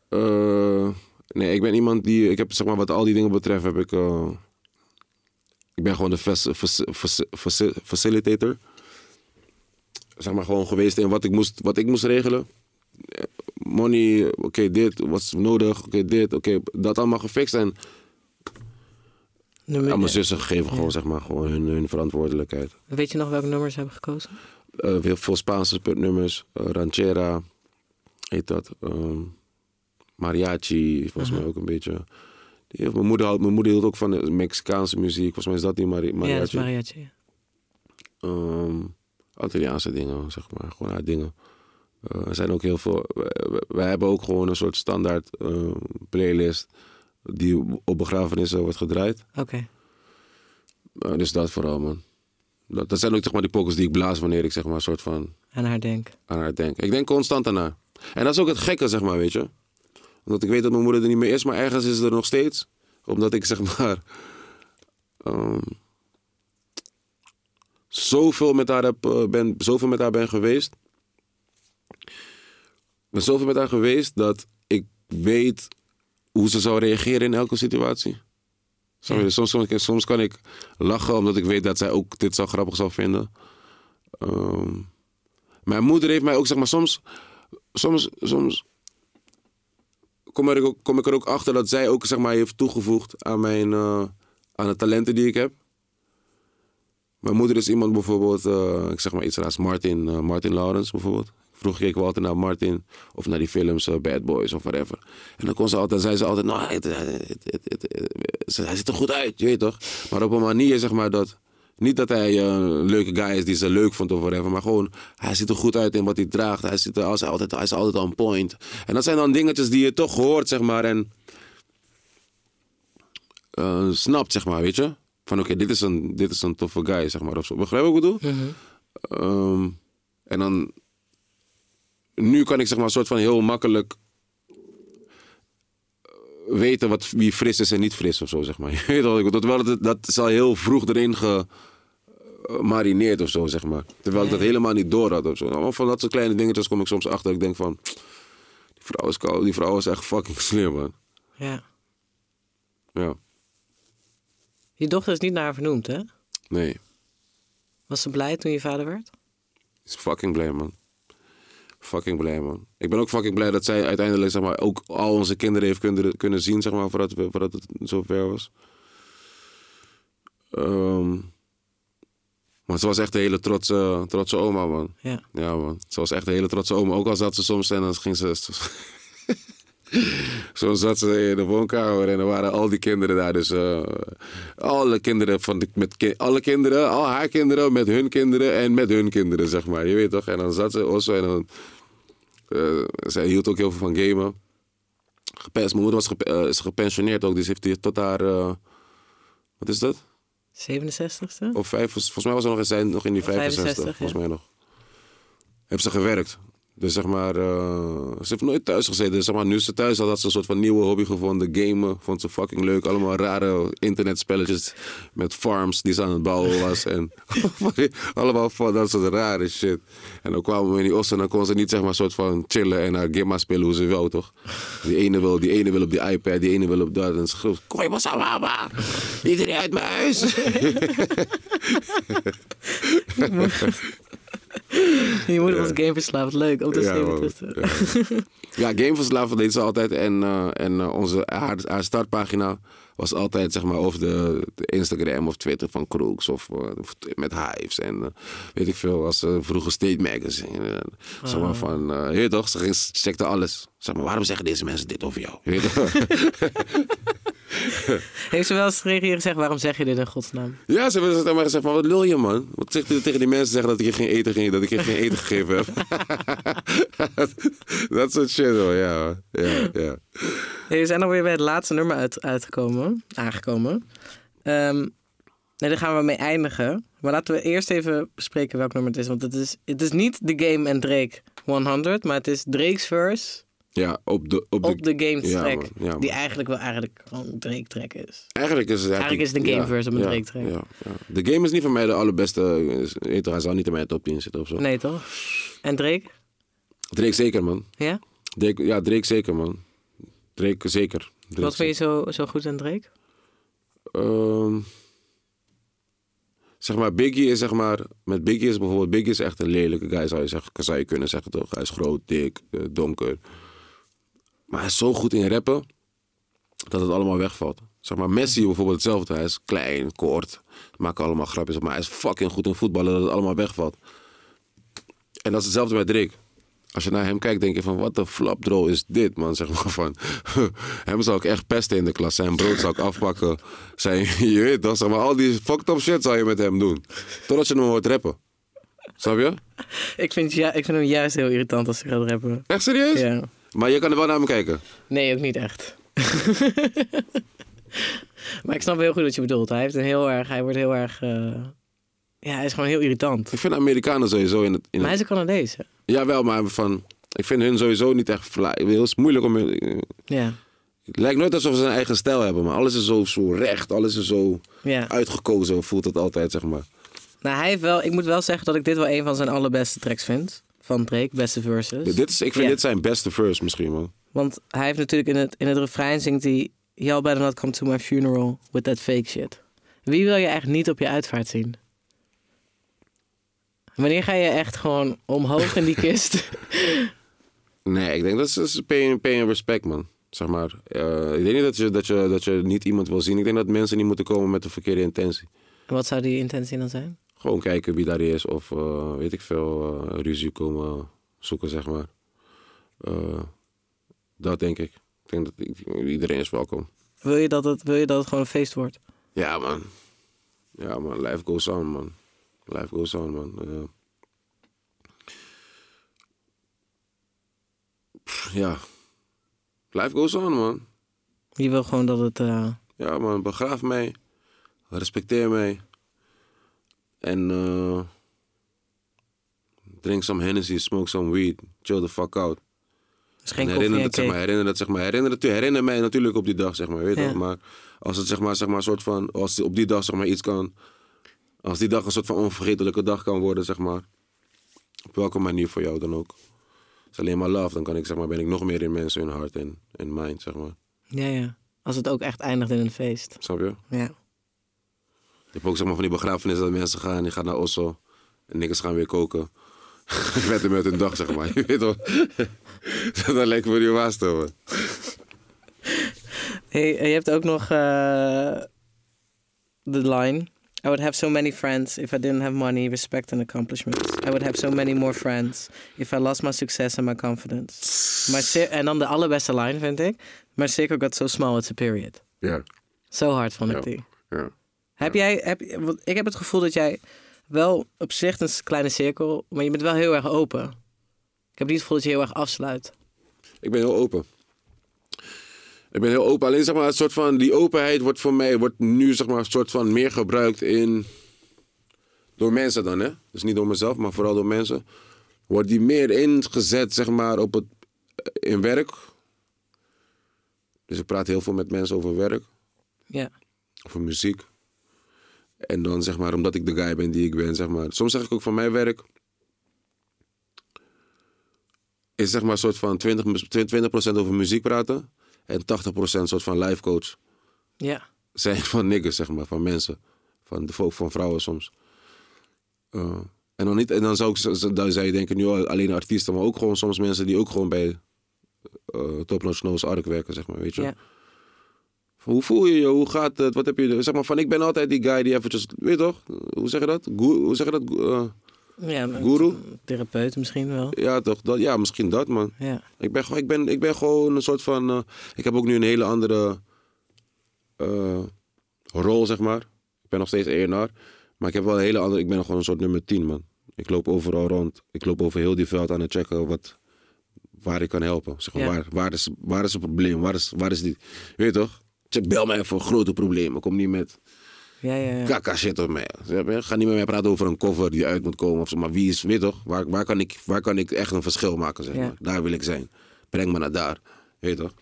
Eh, nee, ik ben iemand die... Ik heb zeg maar wat al die dingen betreft heb ik... eh, ik ben gewoon de fac- fac- fac- fac- facilitator. Zeg maar gewoon geweest in wat ik moest, wat ik moest regelen. Money, oké dit, wat is nodig, oké dit, oké dat allemaal gefixt. En Nummer, aan mijn zussen gegeven gewoon zeg maar gewoon hun, hun verantwoordelijkheid. Weet je nog welke nummers ze hebben gekozen? Eh, heel veel Spaanse nummers, eh, ranchera, heet dat. ehm, mariachi, volgens mij ook een beetje. Die mijn, moeder, had- mijn moeder hield ook van de Mexicaanse muziek. Volgens mij is dat die mari Ja, dat is mariachi. mariachi. Antilliaanse dingen, zeg maar. Gewoon haar dingen. Eh, er zijn ook heel veel... Wij, wij hebben ook gewoon een soort standaard eh, playlist... die op begrafenissen wordt gedraaid. Oké. Eh, dus dat vooral, man. Dat, dat zijn ook zeg maar, die pokers die ik blaas wanneer ik zeg maar, een soort van Aan haar denk. aan haar denk. Ik denk constant aan haar. En dat is ook het gekke, zeg maar, weet je. Omdat ik weet dat mijn moeder er niet meer is, maar ergens is ze er nog steeds. Omdat ik zeg maar. ehm, zoveel met haar heb, eh, ben, zoveel met haar ben geweest. Ik ben zoveel met haar geweest dat ik weet hoe ze zou reageren in elke situatie. Soms, soms, soms kan ik lachen omdat ik weet dat zij ook dit zo grappig zou vinden. Ehm, mijn moeder heeft mij ook, zeg maar, soms, soms, soms er kom ik er ook achter dat zij ook, zeg maar, heeft toegevoegd aan mijn, eh, aan de talenten die ik heb. Mijn moeder is iemand bijvoorbeeld, eh, ik zeg maar iets raars, Martin, eh, Martin Lawrence bijvoorbeeld. Vroeger keken we altijd naar Martin of naar die films eh, Bad Boys of whatever. En dan kon ze altijd, zei ze altijd, nou, het, het, het, het- het- hij ziet er goed uit, je weet toch? Maar op een manier, zeg maar, dat... Niet dat hij eh, een leuke guy is die ze leuk vond of whatever, maar gewoon, hij ziet er goed uit in wat hij draagt. Hij, ziet er, als, hij, altijd, hij is altijd on point. En dat zijn dan dingetjes die je toch hoort, zeg maar, en eh, snapt, zeg maar, weet je? Van oké, dit is een dit is een toffe guy, zeg maar, of zo. Begrijp je wat ik bedoel? Ehm, en dan... Nu kan ik zeg maar een soort van heel makkelijk eh, weten wat, wie fris is en niet fris of zo, zeg maar. Je weet wel, het, dat is al heel vroeg erin gemarineerd of zo, zeg maar. Terwijl ik dat helemaal niet door had of zo. Allemaal van dat soort kleine dingetjes kom ik soms achter. Ik denk van, die vrouw is koud, die vrouw is echt fucking slim, man. Ja. Ja, Je dochter is niet naar haar vernoemd, hè? nee. Was ze blij toen je vader werd? is fucking blij, man. Fucking blij, man. Ik ben ook fucking blij dat zij uiteindelijk zeg maar, ook al onze kinderen heeft kunnen, kunnen zien, zeg maar, voordat, we- voordat het zover was. Ehm, maar ze was echt een hele trotse, trotse oma, man. Ja. Ja, man. Ze was echt een hele trotse oma. Ook al zat ze soms en dan ging ze... Soms zat ze in de woonkamer en er waren al die kinderen daar. Dus eh, alle kinderen van de, met ki- alle kinderen, al haar kinderen met hun kinderen en met hun kinderen, zeg maar. Je weet toch? En dan zat ze also en dan. Eh, zij hield ook heel veel van gamen. Gepens, mijn moeder was eh, is gepensioneerd ook, dus heeft hij tot haar. eh, wat is dat? 67ste? Of vijf, volgens mij was ze nog, in- nog in die 65, 65, volgens ja. mij nog. Heeft ze gewerkt. Dus zeg maar, eh, ze heeft nooit thuis gezeten. Dus zeg maar, nu ze thuis had, had ze een soort van nieuwe hobby gevonden. Gamen, vond ze fucking leuk. Allemaal rare internetspelletjes met farms die ze aan het bouwen was. En allemaal van dat soort rare shit. En dan kwamen we in die os en dan kon ze niet zeg maar soort van chillen en naar Gimma spelen hoe ze wil, toch? Die ene wil, die ene wil op die iPad, die ene wil op dat. En ze kom je maar mama, iedereen uit mijn huis. Je moeder was gameverslaafd. Leuk om te Ja, zien. Ja, gameverslaven deed ze altijd. En, eh, en eh, onze, haar, haar startpagina was altijd zeg maar, over de, de Instagram of Twitter van Crooks. Of eh, of met Hives. En eh, weet ik veel, was vroeger State Magazine. Zeg maar van, eh, je toch, ze checkte alles. Zeg maar, waarom zeggen deze mensen dit over jou? Heeft ze wel eens tegen je gezegd, waarom zeg je dit in godsnaam? ja, ze hebben tegen mij gezegd van, wat lul je man? Wat zegt u tegen die mensen zeggen dat ik je geen eten, ge- dat ik je geen eten gegeven heb? Dat soort shit hoor, ja. Ja, ja. Hey, we zijn alweer bij het laatste nummer uit, uitgekomen, aangekomen. Ehm, nee, daar gaan we mee eindigen. Maar laten we eerst even bespreken welk nummer het is. Want het is, het is niet The Game en Drake 100, maar het is Drake's verse Ja, op de, op de, op de ja, track. man, ja, man. die eigenlijk wel eigenlijk gewoon een Drake track is. Eigenlijk is het Eigenlijk is een game verse op een Drake track. Ja, ja. De game is niet voor mij de allerbeste. Hij zal niet in mijn top 10 zitten of zo. Nee, toch? En Drake? Drake zeker, man. Ja? Drake, ja, Drake zeker, man. Drake zeker. Drake Wat vind je zo, zo goed aan Drake? Ehm, zeg maar, Biggie is zeg maar... Met Biggie is bijvoorbeeld... Biggie is echt een lelijke guy, zou je, zeggen, zou je kunnen zeggen, toch? Hij is groot, dik, eh, donker. Maar hij is zo goed in rappen... dat het allemaal wegvalt. Zeg maar, Messi bijvoorbeeld hetzelfde. Hij is klein, kort. Maakt allemaal grapjes op. Maar hij is fucking goed in voetballen dat het allemaal wegvalt. En dat is hetzelfde met Drake. Als je naar hem kijkt, denk je van, wat de flapdrol is dit, man. Zeg maar van, hem zou ik echt pesten in de klas. Zijn brood zou ik afpakken. Zijn, je weet toch, zeg maar, al die fucked up shit zou je met hem doen. Totdat je hem hoort rappen. Snap je? Ik vind, ja, ik vind hem juist heel irritant als hij gaat rappen. Echt serieus? Ja. Maar je kan er wel naar hem kijken. Nee, ook niet echt. maar ik snap heel goed wat je bedoelt. Hij, heeft een heel erg, hij wordt heel erg... eh, Ja, hij is gewoon heel irritant. Ik vind Amerikanen sowieso in het... In Maar hij is een Canadees? Jawel, maar van... Ik vind hun sowieso niet echt. Het is moeilijk om... Ja. Het lijkt nooit alsof ze een eigen stijl hebben, maar alles is zo, zo recht. Alles is zo Ja. uitgekozen, voelt het altijd, zeg maar. Nou, hij heeft wel, ik moet wel zeggen dat ik dit wel een van zijn allerbeste tracks vind. Van Drake, beste verses. Dit is, ik vind Ja. dit zijn beste verse misschien, man. Want hij heeft natuurlijk in het, in het refrein zingt hij... Y'all better not come to my funeral with that fake shit. Wie wil je echt niet op je uitvaart zien? Wanneer ga je echt gewoon omhoog in die kist? Nee, ik denk dat is pay, pay and respect, man. Zeg maar. Eh, ik denk niet dat je, dat, je, dat je niet iemand wil zien. Ik denk dat mensen niet moeten komen met de verkeerde intentie. Wat zou die intentie dan zijn? Gewoon kijken wie daar is of eh, weet ik veel, eh, ruzie komen zoeken, zeg maar. Eh, dat denk ik. Ik denk dat iedereen is welkom. Wil je dat het, wil je dat het gewoon een feest wordt? Ja, man. Ja, man. Life goes on, man. Life goes on, man. Ja. Life goes on, man. Je wil gewoon dat het... Ja, man. Begraaf mij. Respecteer mij. En eh drink some Hennessy, smoke some weed. Chill the fuck out. dus geen En koffie herinner dat, zeg maar, herinner dat, zeg maar, herinner, het, herinner mij natuurlijk op die dag, zeg maar, weet je Ja. Maar als het, zeg maar, zeg maar, soort van, als op die dag, zeg maar, iets kan, als die dag een soort van onvergetelijke dag kan worden, zeg maar, op welke manier voor jou dan ook. Het is alleen maar love, dan kan ik, zeg maar, ben ik nog meer in mensen hun hart en, en mind, zeg maar. Ja, ja. Als het ook echt eindigt in een feest. Snap je? Ja. Je hebt ook, zeg maar, van die begrafenissen dat mensen gaan, die gaan naar Oslo en niks gaan weer koken. Vetten met hun dag, zeg maar. Je weet toch? dat lijkt me niet waast, man. Hey, je hebt ook nog eh, de line. I would have so many friends if I didn't have money, respect and accomplishments. I would have so many more friends if I lost my success and my confidence. My en dan de allerbeste line vind ik. My circle got so small, it's a period. Ja. Zo hard vond ik Ja. die. ja. Heb jij, heb, want ik heb het gevoel dat jij wel op zich een kleine cirkel, maar je bent wel heel erg open. Ik heb niet het gevoel dat je heel erg afsluit. Ik ben heel open. Ik ben heel open. Alleen zeg maar, een soort van die openheid wordt voor mij wordt nu zeg maar een soort van meer gebruikt in door mensen dan hè. Dus niet door mezelf, maar vooral door mensen. Wordt die meer ingezet zeg maar op het in werk. Dus ik praat heel veel met mensen over werk, Ja. over muziek. En dan zeg maar omdat ik de guy ben die ik ben zeg maar. Soms zeg ik ook van mijn werk is zeg maar een soort van 20%, 20 over muziek praten. En 80% soort van life coach Ja. zijn van niggas, zeg maar, van mensen. Van, van vrouwen soms. Eh, en, dan niet, en dan zou, ik, dan zou je denken, nu alleen artiesten, maar ook gewoon soms mensen die ook gewoon bij uh, Top Notch Ark werken, zeg maar, weet je. Ja. Hoe voel je je? Hoe gaat het? Wat heb je? Zeg maar van, ik ben altijd die guy die eventjes, weet je toch? Hoe zeg je dat? Goe- hoe zeg je dat? Eh, ja Guru? Therapeut misschien wel. ja, toch? Dat, ja, misschien dat, man. Ja. Ik ben, gewoon- ik, ben, ik ben gewoon een soort van. eh, ik heb ook nu een hele andere eh, rol, zeg maar. Ik ben nog steeds ENR. Maar ik heb wel een hele andere. Ik ben gewoon een soort nummer 10, man. Ik loop overal rond. Ik loop over heel die veld aan het checken wat, waar ik kan helpen. Zeg maar, Ja. waar, waar, is, waar is het probleem? Waar is, waar is die. Weet je toch? Check, bel mij voor grote problemen. Kom niet met Ja, ja, ja. kaka shit op mij. Ga niet met mij praten over een cover die uit moet komen. Of zo. Maar wie is, weet toch? Waar, waar, kan ik, waar kan ik echt een verschil maken, zeg maar. Daar wil ik zijn. Breng me naar daar. Weet toch?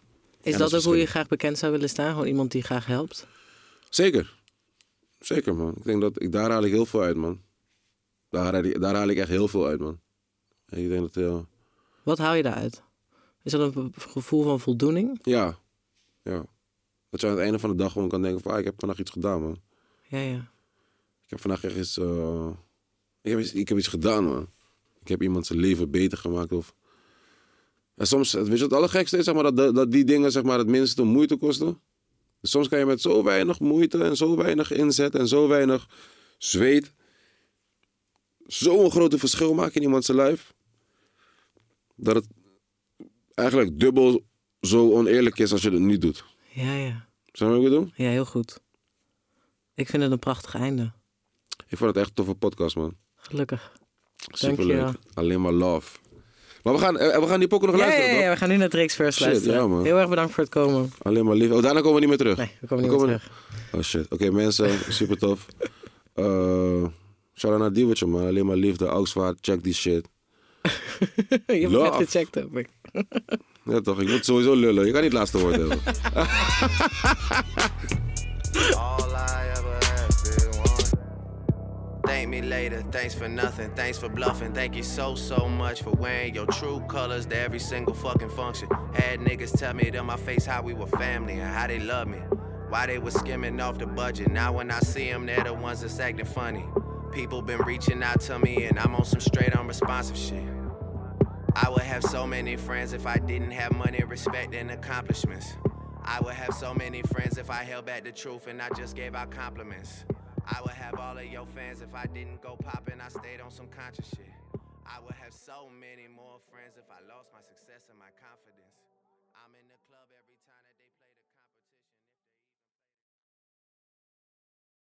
Is dat, dat ook hoe je graag bekend zou willen staan? Gewoon iemand die graag helpt? Zeker. Zeker, man. Ik denk dat ik, daar haal ik heel veel uit, man. Daar haal ik, daar haal ik echt heel veel uit, man. Ik denk dat, ja... Wat haal je daaruit? Is dat een gevoel van voldoening? Ja. Ja. Dat je aan het einde van de dag gewoon kan denken van... Ah, ik heb vandaag iets gedaan, man. Ja, ja. Ik heb vandaag echt iets... eh, ik, heb iets ik heb iets gedaan, man. Ik heb iemand zijn leven beter gemaakt of... En soms, weet je wat het allergekste is? Zeg maar, dat, dat die dingen zeg maar, het minste moeite kosten. Dus soms kan je met zo weinig moeite en zo weinig inzet en zo weinig zweet... zo'n grote verschil maken in iemands lijf. Dat het eigenlijk dubbel zo oneerlijk is als je het niet doet. Ja, ja. Je wat ik bedoel? Ja, heel goed. Ik vind het een prachtig einde. Ik vond het echt een toffe podcast, man. Gelukkig. Superleuk. Alleen maar love. Maar we gaan, eh, we gaan die pokken nog Ja, ja, luisteren, ja, toch? we gaan nu naar Drake's First Shit, luisteren. ja, man. Heel erg bedankt voor het komen. Alleen maar lief. Oh, daarna komen we niet meer terug. Nee, we komen niet meer terug. Oh shit. Oké, mensen, super tof. Uh, shout out naar Diewertje, man. Alleen maar liefde, Augswaard, check die shit. je hebt net gecheckt, heb ik. Ja toch, ik moet sowieso lullen. Je kan niet laatste woord hebben. Thank me later, thanks for nothing, thanks for bluffing. Thank you so, so much for wearing your true colors to every single fucking function. Had niggas tell me to my face how we were family and how they love me. Why they was skimming off the budget. Now when I see them, they're the ones that's acting funny. People been reaching out to me and I'm on some straight unresponsive shit. I would have so many friends if I didn't have money, respect, and accomplishments. I would have so many friends if I held back the truth and I just gave out compliments. I would have all of your fans if I didn't go poppin', I stayed on some conscious shit. I would have so many more